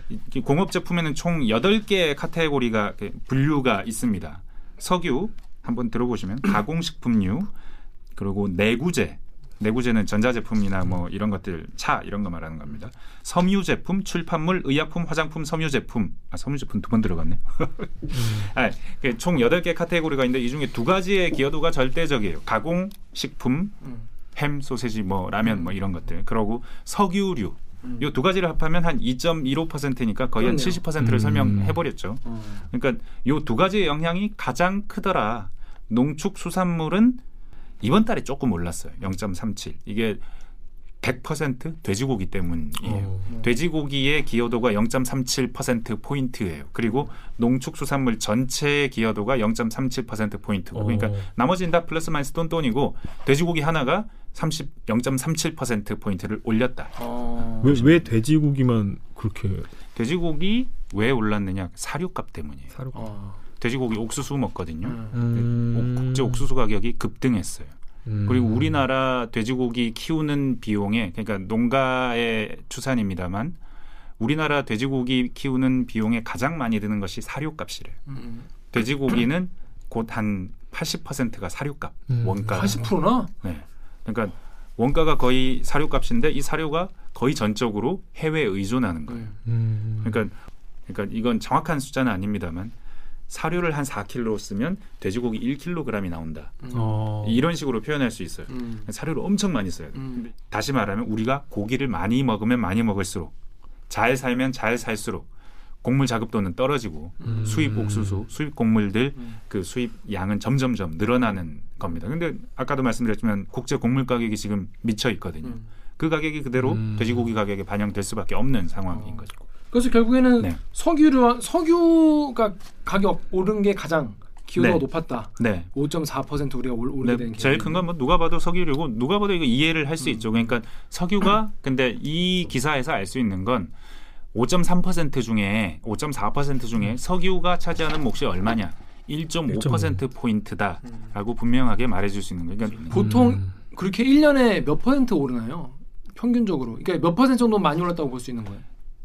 Speaker 1: 네. 이 공업 제품에는 총 8개의 카테고리가 그 분류가 있습니다. 석유 한번 들어보시면 가공식품류 그리고 내구재 내구재는 전자제품이나 뭐 이런 것들 차 이런 거 말하는 겁니다. 섬유 제품, 출판물, 의약품, 화장품, 섬유 제품. 아, 섬유 제품 두 번 들어갔네. 아, 그총 8개 카테고리가 있는데 이 중에 두 가지의 기여도가 절대적이에요. 가공 식품,
Speaker 3: 음.
Speaker 1: 햄, 소세지, 뭐 라면 뭐 이런 것들. 그러고 석유류.
Speaker 3: 음.
Speaker 1: 이두 가지를 합하면 한 2.15%니까 거의 한
Speaker 3: 그렇네요.
Speaker 1: 70%를
Speaker 2: 음.
Speaker 1: 설명해 버렸죠.
Speaker 3: 어.
Speaker 1: 그러니까 이 두 가지의 영향이 가장 크더라. 농축수산물은 이번 달에 조금 올랐어요. 0.37. 이게 100% 돼지고기 때문이에요.
Speaker 2: 어.
Speaker 1: 돼지고기의 기여도가 0.37% 포인트예요. 그리고 농축수산물 전체의 기여도가 0.37% 포인트고. 그러니까
Speaker 2: 어.
Speaker 1: 나머지는 다 플러스 마이너스 똔똔이고 돼지고기 하나가 30 0.37% 포인트를 올렸다.
Speaker 3: 어.
Speaker 2: 왜, 왜 돼지고기만 그렇게
Speaker 1: 돼지고기 왜 올랐느냐? 사료값 때문이에요.
Speaker 2: 사료?
Speaker 3: 어.
Speaker 1: 돼지고기 옥수수 먹거든요.
Speaker 3: 음.
Speaker 1: 옥- 국제 옥수수 가격이 급등했어요.
Speaker 2: 음.
Speaker 1: 그리고 우리나라 돼지고기 키우는 비용에 그러니까 농가의 추산입니다만 우리나라 돼지고기 키우는 비용에 가장 많이 드는 것이 사료값이래요.
Speaker 3: 음.
Speaker 1: 돼지고기는 곧 한 80%가 사료값
Speaker 2: 음.
Speaker 1: 원가.
Speaker 3: 80%나?
Speaker 1: 네. 그러니까 원가가 거의 사료값인데 이 사료가 거의 전적으로 해외에 의존하는 거예요.
Speaker 2: 음.
Speaker 1: 그러니까 그러니까 이건 정확한 숫자는 아닙니다만 사료를 한 4kg 쓰면 돼지고기 1kg이 나온다.
Speaker 2: 어.
Speaker 1: 이런 식으로 표현할 수 있어요.
Speaker 3: 음.
Speaker 1: 사료를 엄청 많이 써야 돼요.
Speaker 3: 음.
Speaker 1: 다시 말하면 우리가 고기를 많이 먹으면 많이 먹을수록 잘 살면 잘 살수록 곡물 자급도는 떨어지고
Speaker 2: 음.
Speaker 1: 수입 옥수수, 수입 곡물들
Speaker 3: 음.
Speaker 1: 그 수입 양은 점점점 늘어나는 겁니다. 근데 아까도 말씀드렸지만 국제 곡물 가격이 지금 미쳐 있거든요.
Speaker 3: 음.
Speaker 1: 그 가격이 그대로
Speaker 2: 음.
Speaker 1: 돼지고기 가격에 반영될 수밖에 없는 상황인
Speaker 3: 어.
Speaker 1: 거죠.
Speaker 3: 그래서 결국에는
Speaker 1: 네.
Speaker 3: 석유류 석유가 가격 오른 게 가장 기여도가
Speaker 1: 네.
Speaker 3: 높았다.
Speaker 1: 네.
Speaker 3: 5.4% 우리가 올, 오르게
Speaker 1: 네,
Speaker 3: 된
Speaker 1: 제일 큰 건 뭐 누가 봐도 석유류고 누가 봐도 이거 이해를 할수
Speaker 3: 음.
Speaker 1: 있죠. 그러니까 석유가 근데 이 기사에서 알 수 있는 건 5.3% 중에 5.4% 중에 석유가 차지하는 몫이 얼마냐? 1.5% 포인트다라고 분명하게 말해줄 수 있는 거예요. 그러니까
Speaker 3: 보통
Speaker 2: 음.
Speaker 3: 그렇게 1년에 몇 퍼센트 오르나요? 평균적으로. 그러니까 몇 퍼센트 정도 많이 올랐다고 볼 수 있는 거예요.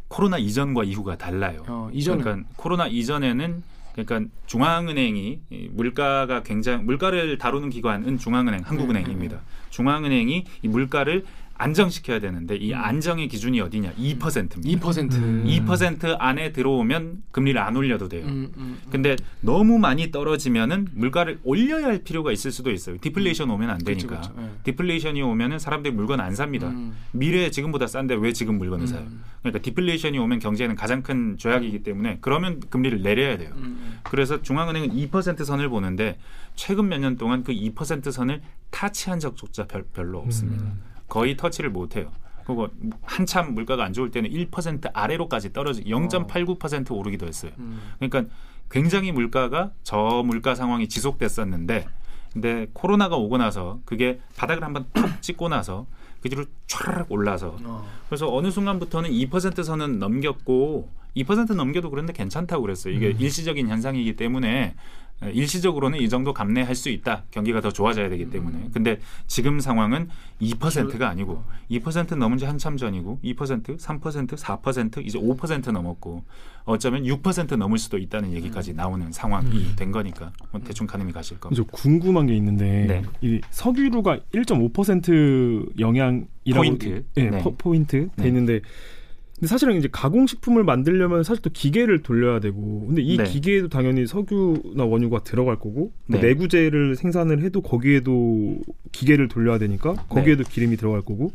Speaker 1: 코로나 이전과 이후가 달라요.
Speaker 3: 어,
Speaker 1: 그러니까 코로나 이전에는 그러니까 중앙은행이 이 물가가 굉장히 물가를 다루는 기관은 중앙은행, 한국은행입니다.
Speaker 3: 네,
Speaker 1: 중앙은행이 이 물가를 안정시켜야 되는데 이
Speaker 3: 음.
Speaker 1: 안정의 기준이 어디냐? 2%입니다.
Speaker 3: 2%.
Speaker 2: 음.
Speaker 1: 2% 안에 들어오면 금리를 안 올려도 돼요.
Speaker 3: 음, 음, 음.
Speaker 1: 근데 너무 많이 떨어지면은 물가를 올려야 할 필요가 있을 수도 있어요. 디플레이션 오면 안
Speaker 3: 그렇죠,
Speaker 1: 되니까.
Speaker 3: 그렇죠. 예.
Speaker 1: 디플레이션이 오면은 사람들이 물건 안 삽니다.
Speaker 3: 음.
Speaker 1: 미래에 지금보다 싼데 왜 지금 물건을 사요?
Speaker 3: 음.
Speaker 1: 그러니까 디플레이션이 오면 경제에는 가장 큰 죄악이기 때문에 그러면 금리를 내려야 돼요.
Speaker 3: 음.
Speaker 1: 그래서 중앙은행은 2% 선을 보는데 최근 몇 년 동안 그 2% 선을 타치한 적조차 별, 별로 없습니다.
Speaker 2: 음.
Speaker 1: 거의 터치를 못해요. 그리고 한참 물가가 안 좋을 때는 1% 아래로까지 떨어지 0.89% 오르기도 했어요.
Speaker 3: 음.
Speaker 1: 그러니까 굉장히 물가가 저 물가 상황이 지속됐었는데 근데 코로나가 오고 나서 그게 바닥을 한번 툭 찍고 나서 그 뒤로 촤르륵 올라서
Speaker 3: 어.
Speaker 1: 그래서 어느 순간부터는 2% 선은 넘겼고 2% 넘겨도 그런데 괜찮다고 그랬어요. 이게
Speaker 2: 음.
Speaker 1: 일시적인 현상이기 때문에 에, 일시적으로는 이 정도 감내할 수 있다. 경기가 더 좋아져야 되기 때문에.
Speaker 3: 음.
Speaker 1: 근데 지금 상황은 2%가 아니고 2% 넘은 지 한참 전이고 2%, 3%, 4% 이제 5% 넘었고 어쩌면 6% 넘을 수도 있다는 얘기까지 나오는 상황이
Speaker 2: 음.
Speaker 1: 된 거니까 뭐 대충 가늠이 가실
Speaker 2: 저
Speaker 1: 겁니다.
Speaker 2: 궁금한 게 있는데
Speaker 1: 네.
Speaker 2: 이 석유류가 1.5% 영향이라고
Speaker 1: 포인트.
Speaker 2: 예,
Speaker 1: 네.
Speaker 2: 포, 포인트 돼
Speaker 1: 네.
Speaker 2: 있는데 근데 사실은 이제 가공식품을 만들려면 사실 또 기계를 돌려야 되고 근데 이
Speaker 1: 네.
Speaker 2: 기계에도 당연히 석유나 원유가 들어갈 거고 뭐
Speaker 1: 네.
Speaker 2: 내구재를 생산을 해도 거기에도 기계를 돌려야 되니까 거기에도 기름이 들어갈 거고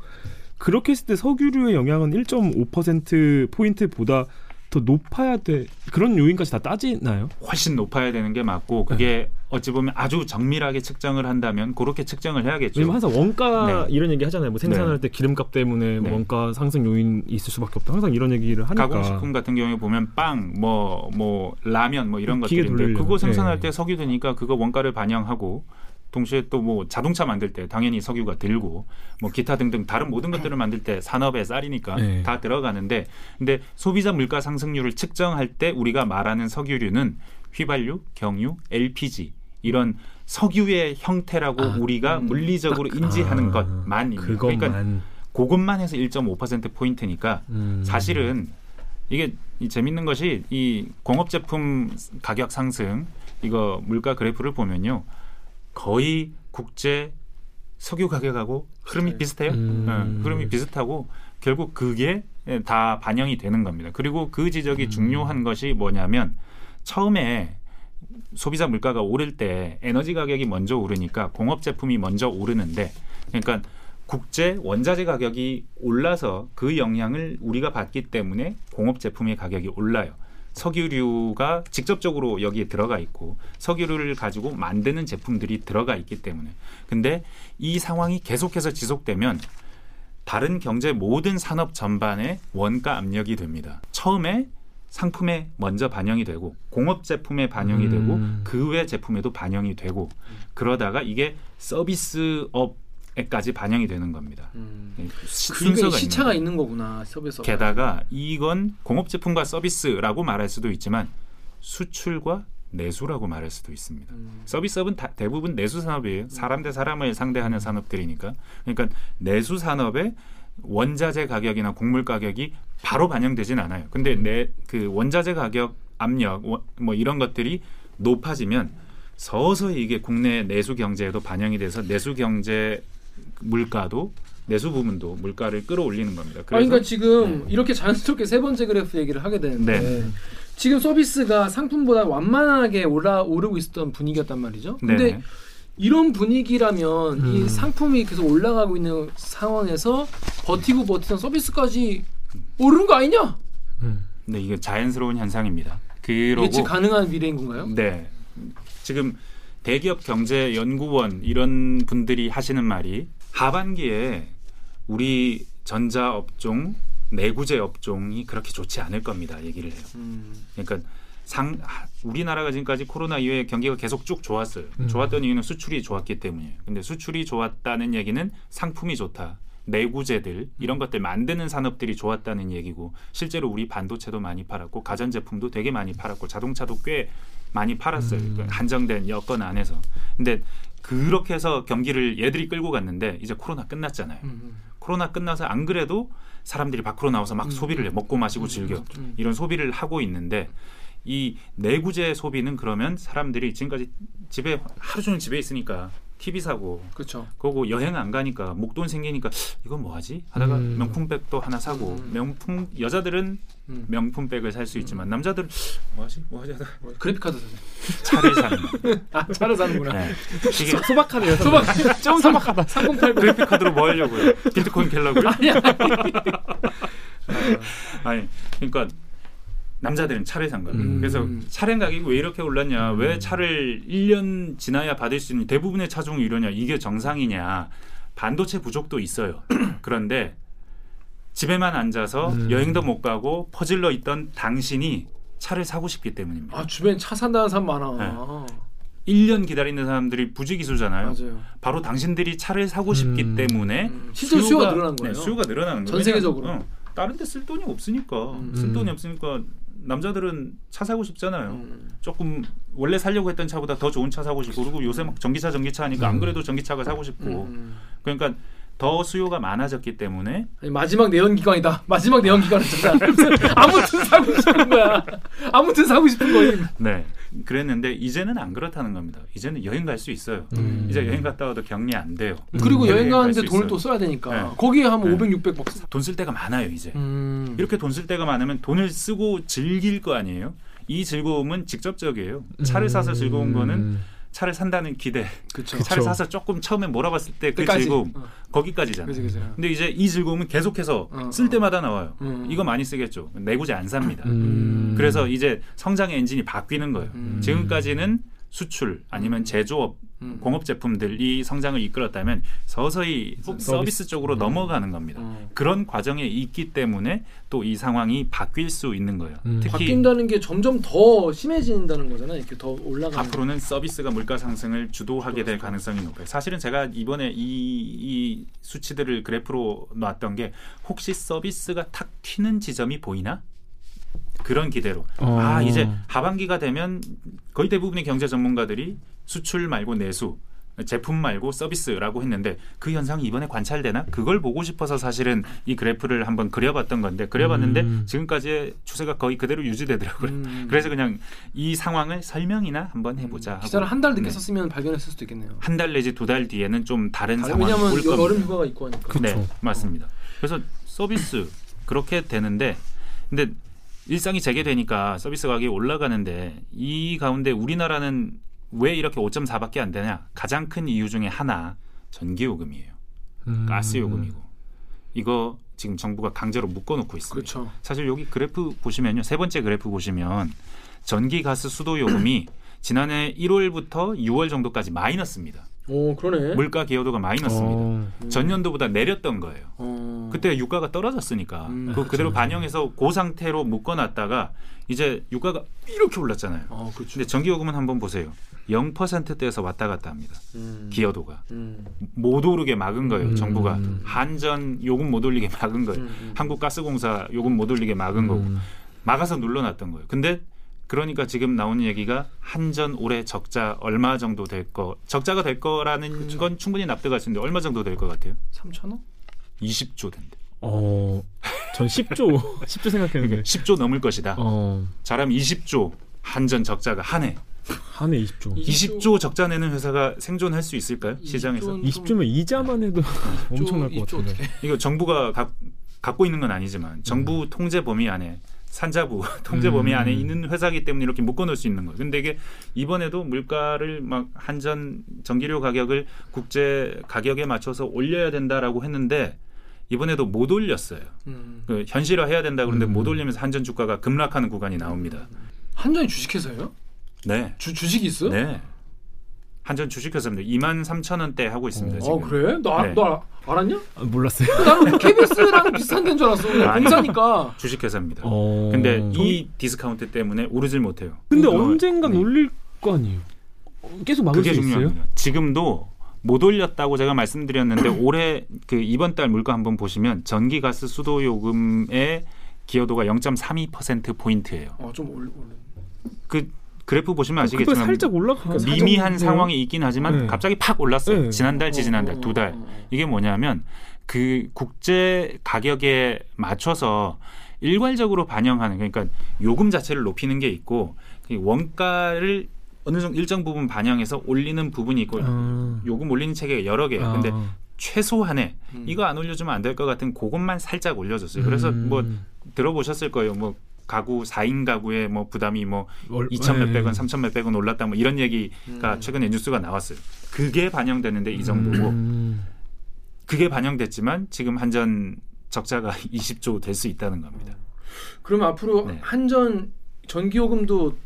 Speaker 2: 그렇게 했을 때 석유류의 영향은 1.5% 포인트보다 더 높아야 돼 그런 요인까지 다 따지나요?
Speaker 1: 훨씬 높아야 되는 게 맞고 그게 어찌 보면 아주 정밀하게 측정을 한다면 그렇게 측정을 해야겠죠.
Speaker 2: 왜냐면 항상 원가
Speaker 1: 네.
Speaker 2: 이런 얘기 하잖아요. 뭐 생산할 때 기름값 때문에
Speaker 1: 네.
Speaker 2: 원가 상승 요인이 있을 수밖에 없다. 항상 이런 얘기를 하니까.
Speaker 1: 가공식품 같은 경우에 보면 빵, 뭐, 뭐 라면, 뭐 이런 것들인데. 그거 생산할
Speaker 2: 네.
Speaker 1: 때 석유 드니까 그거 원가를 반영하고 동시에 또 뭐 자동차 만들 때 당연히 석유가 들고 뭐 기타 등등 다른 모든 것들을 만들 때 산업의 쌀이니까
Speaker 2: 네.
Speaker 1: 다 들어가는데 근데 소비자 물가 상승률을 측정할 때 우리가 말하는 석유류는 휘발유, 경유, LPG 이런 석유의 형태라고
Speaker 2: 아,
Speaker 1: 우리가 물리적으로
Speaker 2: 딱,
Speaker 1: 인지하는
Speaker 2: 아,
Speaker 1: 것만입니다.
Speaker 2: 그것만.
Speaker 1: 그러니까 그것만 해서 1.5% 포인트니까
Speaker 2: 음.
Speaker 1: 사실은 이게 이 재밌는 것이 이 공업 제품 가격 상승 이거 물가 그래프를 보면요 거의 국제 석유 가격하고 흐름이 비슷해요.
Speaker 2: 음.
Speaker 1: 예, 흐름이 비슷하고 결국 그게 다 반영이 되는 겁니다. 그리고 그 지적이 중요한 것이 뭐냐면 처음에 소비자 물가가 오를 때 에너지 가격이 먼저 오르니까 공업 제품이 먼저 오르는데 그러니까 국제 원자재 가격이 올라서 그 영향을 우리가 받기 때문에 공업 제품의 가격이 올라요. 석유류가 직접적으로 여기에 들어가 있고 석유를 가지고 만드는 제품들이 들어가 있기 때문에 근데 이 상황이 계속해서 지속되면 다른 경제 모든 산업 전반에 원가 압력이 됩니다. 처음에 상품에 먼저 반영이 되고 공업 제품에 반영이
Speaker 2: 음.
Speaker 1: 되고 그 외 제품에도 반영이 되고 그러다가 이게 서비스업 에까지 반영이 되는 겁니다.
Speaker 3: 음.
Speaker 1: 시-
Speaker 3: 그러니까 이
Speaker 1: 순서가
Speaker 3: 시차가
Speaker 1: 있는
Speaker 3: 있는 거구나 서비스.
Speaker 1: 게다가 이건 공업 제품과 서비스라고 말할 수도 있지만 수출과 내수라고 말할 수도 있습니다.
Speaker 3: 음.
Speaker 1: 서비스업은 다- 대부분 내수 산업이에요. 사람 대 사람을 상대하는 산업들이니까. 그러니까 내수 산업에 원자재 가격이나 곡물 가격이 바로 반영되진 않아요. 근데 내그 원자재 가격 압력 원- 뭐 이런 것들이 높아지면 서서히 이게 국내 내수 경제에도 반영이 돼서 내수 경제 물가도 내수 부분도 물가를 끌어올리는 겁니다.
Speaker 3: 아, 그러니까 지금
Speaker 1: 네.
Speaker 3: 이렇게 자연스럽게 세 번째 그래프 얘기를 하게 되는데
Speaker 1: 네.
Speaker 3: 지금 서비스가 상품보다 완만하게 올라 오르고 있었던 분위기였단 말이죠. 근데
Speaker 1: 네.
Speaker 3: 이런 분위기라면 이
Speaker 2: 음.
Speaker 3: 상품이 계속 올라가고 있는 상황에서 버티고 버티던 서비스까지 오르는 거 아니냐?
Speaker 2: 음.
Speaker 1: 네, 이게 자연스러운 현상입니다. 그러고
Speaker 3: 예측 가능한 미래인 건가요?
Speaker 1: 네. 지금 대기업 경제 연구원 이런 분들이 하시는 말이 하반기에 우리 전자 업종, 내구재 업종이 그렇게 좋지 않을 겁니다. 얘기를 해요.
Speaker 3: 음.
Speaker 1: 그러니까 상 하- 우리나라가 지금까지 코로나 이후에 경기가 계속 쭉 좋았어요.
Speaker 2: 음.
Speaker 1: 좋았던 이유는 수출이 좋았기 때문이에요. 근데 수출이 좋았다는 얘기는 상품이 좋다. 내구재들 이런 것들 만드는 산업들이 좋았다는 얘기고 실제로 우리 반도체도 많이 팔았고 가전 제품도 되게 많이 팔았고 자동차도 꽤 많이 팔았어요.
Speaker 2: 음.
Speaker 1: 그 한정된 여건 안에서. 근데 그렇게 해서 경기를 얘들이 끌고 갔는데 이제 코로나 끝났잖아요.
Speaker 3: 음.
Speaker 1: 코로나 끝나서 안 그래도 사람들이 밖으로 나와서 막
Speaker 3: 음.
Speaker 1: 소비를 해 먹고 마시고 즐겨
Speaker 3: 음.
Speaker 1: 이런 소비를 하고 있는데 이 내구재 소비는 그러면 사람들이 지금까지 집에 하루 종일 집에 있으니까 TV 사고
Speaker 3: 그렇죠.
Speaker 1: 그거고 여행 안 가니까 목돈 생기니까 이건 뭐 하지 하다가
Speaker 2: 음.
Speaker 1: 명품백도 하나 사고
Speaker 3: 음.
Speaker 1: 명품 여자들은
Speaker 3: 음.
Speaker 1: 명품백을 살 수 있지만 남자들은 뭐 하지 뭐 하지 하다가
Speaker 3: 뭐, 그래픽 카드 사세요.
Speaker 1: 차를 사는.
Speaker 3: 아 차를 사는구나.
Speaker 1: 네. 이게
Speaker 2: 소박하네요.
Speaker 3: 소박 좀 소박하다. 3080.
Speaker 1: 그래픽 카드로 뭐 하려고요? 비트코인 캘라고요?
Speaker 3: 아니야.
Speaker 1: 아니 그러니까 남자들은 차를 산 거예요.
Speaker 3: 음.
Speaker 1: 그래서 차량 가격이 왜 이렇게 올랐냐? 왜 차를 1년 지나야 받을 수 있는 대부분의 차종이 이러냐? 이게 정상이냐? 반도체 부족도 있어요. 그런데 집에만 앉아서
Speaker 2: 음.
Speaker 1: 여행도 못 가고 퍼질러 있던 당신이 차를 사고 싶기 때문입니다.
Speaker 3: 아 주변 차 산다는 사람 많아.
Speaker 1: 1년 기다리는 사람들이 부지기수잖아요.
Speaker 3: 맞아요.
Speaker 1: 바로 당신들이 차를 사고 싶기
Speaker 2: 음.
Speaker 1: 때문에
Speaker 3: 음. 실제로 수요가 늘어난 거예요.
Speaker 1: 네, 수요가 늘어나는 거예요.
Speaker 3: 전 세계적으로.
Speaker 1: 어, 다른 데 쓸 돈이 없으니까
Speaker 3: 음.
Speaker 1: 쓸 돈이 없으니까 남자들은 차 사고 싶잖아요.
Speaker 3: 음.
Speaker 1: 조금 원래 살려고 했던 차보다 더 좋은 차 사고 싶고 그리고 요새 막 전기차 전기차 하니까 안
Speaker 2: 음.
Speaker 1: 그래도 전기차가 사고 싶고
Speaker 3: 음.
Speaker 1: 그러니까 더 수요가 많아졌기 때문에
Speaker 3: 아니, 마지막 내연 기관이다. 마지막 내연 기관은 진짜 아무튼 사고 싶은 거야. 아무튼 사고 싶은 거임.
Speaker 1: 네 그랬는데 이제는 안 그렇다는 겁니다. 이제는 여행 갈 수 있어요.
Speaker 2: 음.
Speaker 1: 이제 여행 갔다 와도 격리 안 돼요.
Speaker 3: 그리고
Speaker 1: 음.
Speaker 3: 여행 가는데 돈을
Speaker 1: 있어요.
Speaker 3: 또 써야 되니까
Speaker 1: 네.
Speaker 3: 거기에 하면
Speaker 1: 네.
Speaker 3: 500, 600 막. 쓰-
Speaker 1: 돈쓸 데가 많아요 이제.
Speaker 3: 음.
Speaker 1: 이렇게 돈 쓸 데가 많으면 돈을 쓰고 즐길 거 아니에요. 이 즐거움은 직접적이에요. 차를 사서 즐거운 거는
Speaker 2: 음.
Speaker 1: 차를 산다는 기대.
Speaker 3: 그쵸.
Speaker 1: 차를
Speaker 2: 그쵸.
Speaker 1: 사서 조금 처음에 몰아봤을 때 그. 즐거움
Speaker 3: 어.
Speaker 1: 거기까지잖아요.
Speaker 3: 그치, 그치.
Speaker 1: 근데 이제 이 즐거움은 계속해서
Speaker 3: 어,
Speaker 1: 쓸
Speaker 3: 어.
Speaker 1: 때마다 나와요.
Speaker 3: 음.
Speaker 1: 이거 많이 쓰겠죠. 내구재 안 삽니다.
Speaker 2: 음.
Speaker 1: 그래서 이제 성장의 엔진이 바뀌는 거예요.
Speaker 3: 음.
Speaker 1: 지금까지는 수출 아니면
Speaker 3: 음.
Speaker 1: 제조업
Speaker 3: 음.
Speaker 1: 공업 제품들이 성장을 이끌었다면 서서히
Speaker 2: 서비스.
Speaker 1: 서비스 쪽으로 넘어가는 겁니다.
Speaker 3: 어.
Speaker 1: 그런 과정에 있기 때문에 또 이 상황이 바뀔 수 있는 거예요.
Speaker 2: 음.
Speaker 3: 바뀐다는 게 점점 더 심해진다는 거잖아요. 이렇게 더 올라가는.
Speaker 1: 앞으로는 서비스가 물가 상승을 주도하게 될 가능성이 높아요. 사실은 제가 이번에 이, 이 수치들을 그래프로 놨던 게 혹시 서비스가 탁 튀는 지점이 보이나? 그런 기대로.
Speaker 2: 어.
Speaker 1: 아 이제 하반기가 되면 거의 대부분의 경제 전문가들이 수출 말고 내수 제품 말고 서비스라고 했는데 그 현상이 이번에 관찰되나 그걸 보고 싶어서 사실은 이 그래프를 한번 그려봤던 건데 그려봤는데
Speaker 2: 음.
Speaker 1: 지금까지의 추세가 거의 그대로 유지되더라고요.
Speaker 3: 음.
Speaker 1: 그래서 그냥 이 상황을 설명이나 한번 해보자. 하고.
Speaker 3: 기사를 한 달 늦게
Speaker 1: 네.
Speaker 3: 썼으면 발견했을 수도 있겠네요.
Speaker 1: 한 달 내지 두 달 뒤에는 좀 다른 상황이 올
Speaker 3: 여-
Speaker 1: 겁니다.
Speaker 3: 여름 휴가가 있고 하니까.
Speaker 2: 그-
Speaker 1: 네,
Speaker 2: 그쵸.
Speaker 1: 맞습니다. 그래서 서비스 그렇게 되는데 근데 일상이 재개되니까 서비스 가격이 올라가는데 이 가운데 우리나라는 왜 이렇게 5.4밖에 안 되냐? 가장 큰 이유 중에 하나 전기 요금이에요.
Speaker 2: 음.
Speaker 1: 가스 요금이고 이거 지금 정부가 강제로 묶어놓고 있습니다.
Speaker 3: 그렇죠.
Speaker 1: 사실 여기 그래프 보시면요. 세 번째 그래프 보시면 전기, 가스, 수도 요금이 지난해 1월부터 6월 정도까지 마이너스입니다.
Speaker 3: 오 그러네.
Speaker 1: 물가 기여도가 마이너스입니다.
Speaker 2: 어.
Speaker 1: 전년도보다 내렸던 거예요.
Speaker 3: 어.
Speaker 1: 그때 유가가 떨어졌으니까
Speaker 3: 음,
Speaker 1: 그 그대로 반영해서 그 상태로 묶어놨다가 이제 유가가 이렇게 올랐잖아요.
Speaker 3: 어 그렇죠.
Speaker 1: 근데 전기요금은 한번 보세요. 0%대에서 왔다 갔다 합니다.
Speaker 3: 음.
Speaker 1: 기여도가
Speaker 3: 음.
Speaker 1: 못 오르게 막은 거예요.
Speaker 2: 음.
Speaker 1: 정부가 한전 요금 못 올리게 막은 거예요.
Speaker 3: 음, 음.
Speaker 1: 한국가스공사 요금 못 올리게 막은 거고
Speaker 2: 음.
Speaker 1: 막아서 눌러놨던 거예요. 근데 그러니까 지금 나오는 얘기가 한전 올해 적자 얼마 정도 될 거, 적자가 될 거라는
Speaker 3: 그쵸.
Speaker 1: 건 충분히 납득할 수 있는데 얼마 정도 될 것 같아요?
Speaker 3: 3천 원?
Speaker 1: 20조 된대.
Speaker 2: 어, 전 10조 10조 생각했는데.
Speaker 1: 10조 넘을 것이다.
Speaker 2: 어,
Speaker 1: 잘하면 20조 한전 적자가 한 해.
Speaker 2: 한 해 20조.
Speaker 1: 20조 적자 내는 회사가 생존할 수 있을까요? 시장에서?
Speaker 3: 20조 는
Speaker 2: 20조면 이자만 해도 엄청날 것
Speaker 3: 20조
Speaker 2: 같은데.
Speaker 1: 이거 정부가 가- 갖고 있는 건 아니지만 정부 통제 범위 안에 산자부 통제 범위
Speaker 2: 음.
Speaker 1: 안에 있는 회사이기 때문에 이렇게 묶어놓을 수 있는 거예요. 근데 이게 이번에도 물가를 막 한전 전기료 가격을 국제 가격에 맞춰서 올려야 된다라고 했는데 이번에도 못 올렸어요.
Speaker 3: 음.
Speaker 1: 그 현실화해야 된다 그러는데
Speaker 2: 음.
Speaker 1: 못 올리면서 한전 주가가 급락하는 구간이 나옵니다.
Speaker 3: 한전이 주식회사예요?
Speaker 1: 네,
Speaker 3: 주 주식이 있어요?
Speaker 1: 네. 한전 주식회사입니다. 2만 3천 원대 하고 있습니다.
Speaker 3: 어
Speaker 1: 지금.
Speaker 3: 그래? 너, 알-
Speaker 1: 네.
Speaker 3: 너 알- 알았냐?
Speaker 2: 아, 몰랐어요.
Speaker 3: 나는 KBS랑 비슷한 데인 줄 알았어. 공사니까.
Speaker 1: 주식회사입니다.
Speaker 2: 어.
Speaker 1: 근데 이 디스카운트 때문에 오르질 못해요.
Speaker 2: 근데
Speaker 1: 그거-
Speaker 2: 언젠간
Speaker 1: 네.
Speaker 2: 올릴 거 아니에요. 어, 계속 막을
Speaker 1: 그게
Speaker 2: 수 있어요?
Speaker 1: 중요합니다. 지금도 못 올렸다고 제가 말씀드렸는데 올해 그 이번 달 물가 한번 보시면 전기 가스 수도 요금의 기여도가 0.32% 포인트예요.
Speaker 3: 어, 좀 올, 올.
Speaker 1: 그 그래프 보시면
Speaker 2: 그거
Speaker 1: 아시겠지만
Speaker 2: 살짝 올라가.
Speaker 1: 미미한 상황이 있긴 하지만
Speaker 2: 네.
Speaker 1: 갑자기 팍 올랐어요.
Speaker 2: 네.
Speaker 1: 지난달,
Speaker 3: 어,
Speaker 1: 지지난달
Speaker 3: 어,
Speaker 1: 두 달.
Speaker 3: 어, 어.
Speaker 1: 이게 뭐냐면 그 국제 가격에 맞춰서 일괄적으로 반영하는 그러니까 요금 자체를 높이는 게 있고 그 원가를 어느 정도 일정 부분 반영해서 올리는 부분이 있고
Speaker 2: 아.
Speaker 1: 요금 올리는 체계가 여러 개예요. 근데
Speaker 2: 아.
Speaker 1: 최소한에
Speaker 3: 음.
Speaker 1: 이거 안 올려주면 안 될 것 같은 그것만 살짝 올려줬어요. 그래서
Speaker 2: 음.
Speaker 1: 뭐 들어보셨을 거예요. 뭐 가구 4인 가구의 뭐 부담이 뭐
Speaker 2: 얼-
Speaker 1: 2천
Speaker 2: 네.
Speaker 1: 몇백 원, 3천 몇백 원 올랐다 뭐 이런 얘기가
Speaker 3: 음.
Speaker 1: 최근에 뉴스가 나왔어요. 그게 반영되는데 이 정도고
Speaker 2: 음.
Speaker 1: 그게 반영됐지만 지금 한전 적자가 20조 될 수 있다는 겁니다.
Speaker 3: 그러면 앞으로
Speaker 1: 네.
Speaker 3: 한전 전기요금도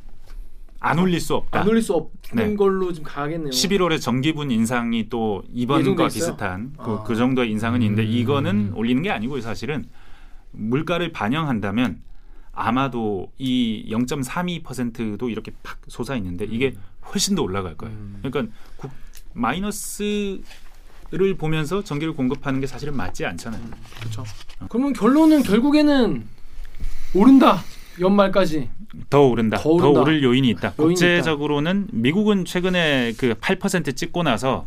Speaker 1: 안 올릴 수 없다.
Speaker 3: 안 올릴 수 없는
Speaker 1: 네.
Speaker 3: 걸로 좀 가겠네요.
Speaker 1: 11월에 전기분 인상이 또 이번과? 비슷한 그,
Speaker 3: 아.
Speaker 1: 그 정도의 인상은 있는데
Speaker 2: 음.
Speaker 1: 이거는 올리는 게 아니고요. 사실은 물가를 반영한다면 아마도 이 0.32%도 이렇게 팍 솟아 있는데 이게 훨씬 더 올라갈 거예요.
Speaker 3: 음.
Speaker 1: 그러니까 국- 마이너스 를 보면서 전기를 공급하는 게 사실은 맞지 않잖아요.
Speaker 3: 그렇죠. 그러면 결론은 결국에는 오른다. 연말까지.
Speaker 1: 더 오른다.
Speaker 3: 더
Speaker 1: 더,
Speaker 3: 오른다.
Speaker 1: 오를 요인이 있다.
Speaker 3: 요인이
Speaker 1: 국제적으로는 미국은 최근에 그 8% 찍고 나서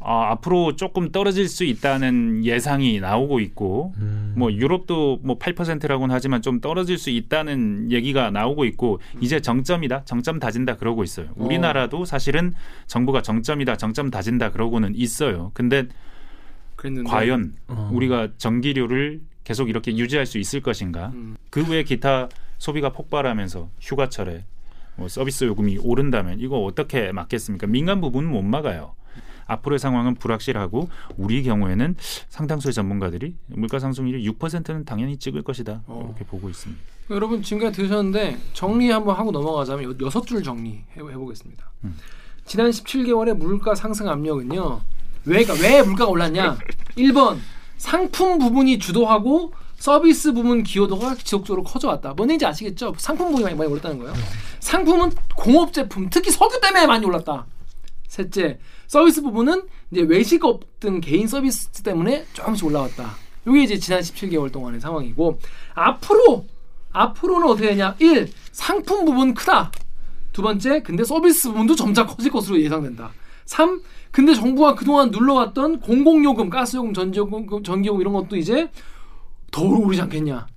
Speaker 1: 어, 앞으로 조금 떨어질 수 있다는 예상이 나오고 있고
Speaker 2: 음.
Speaker 1: 뭐 유럽도 뭐 8%라고는 하지만 좀 떨어질 수 있다는 얘기가 나오고 있고 이제 정점이다. 정점 다진다 그러고 있어요.
Speaker 3: 어.
Speaker 1: 우리나라도 사실은 정부가 정점이다. 정점 다진다 그러고는 있어요. 근데
Speaker 3: 그랬는데
Speaker 1: 과연
Speaker 2: 어.
Speaker 1: 우리가 전기료를 계속 이렇게 유지할 수 있을 것인가?
Speaker 3: 음.
Speaker 1: 그 외에 기타 소비가 폭발하면서 휴가철에 뭐 서비스 요금이 오른다면 이거 어떻게 막겠습니까? 민간 부분은 못 막아요. 앞으로의 상황은 불확실하고 우리 경우에는 상당수의 전문가들이 물가 상승률이 6%는 당연히 찍을 것이다
Speaker 3: 어.
Speaker 1: 이렇게 보고 있습니다.
Speaker 3: 여러분 지금까지 들으셨는데 정리 한번 하고 넘어가자면 여- 여섯 줄 정리 해, 해보겠습니다.
Speaker 1: 음.
Speaker 3: 지난 17개월의 물가 상승 압력은요. 왜가 왜 물가가 올랐냐? 1번 상품 부분이 주도하고 서비스 부분 기여도가 지속적으로 커져왔다. 뭔 얘기인지 아시겠죠? 상품 부분이 많이, 많이 올랐다는 거예요. 상품은 공업 제품, 특히 석유 때문에 많이 올랐다. 셋째, 서비스 부분은 이제 외식업 등 개인 서비스 때문에 조금씩 올라왔다. 이게 이제 지난 17개월 동안의 상황이고 앞으로 앞으로는 어떻게 되냐? 1. 상품 부분 크다. 두 번째, 근데 서비스 부분도 점차 커질 것으로 예상된다. 3. 근데 정부가 그동안 눌러왔던 공공요금, 가스요금, 전기요금, 전기요금 이런 것도 이제 더 오르지 않겠냐?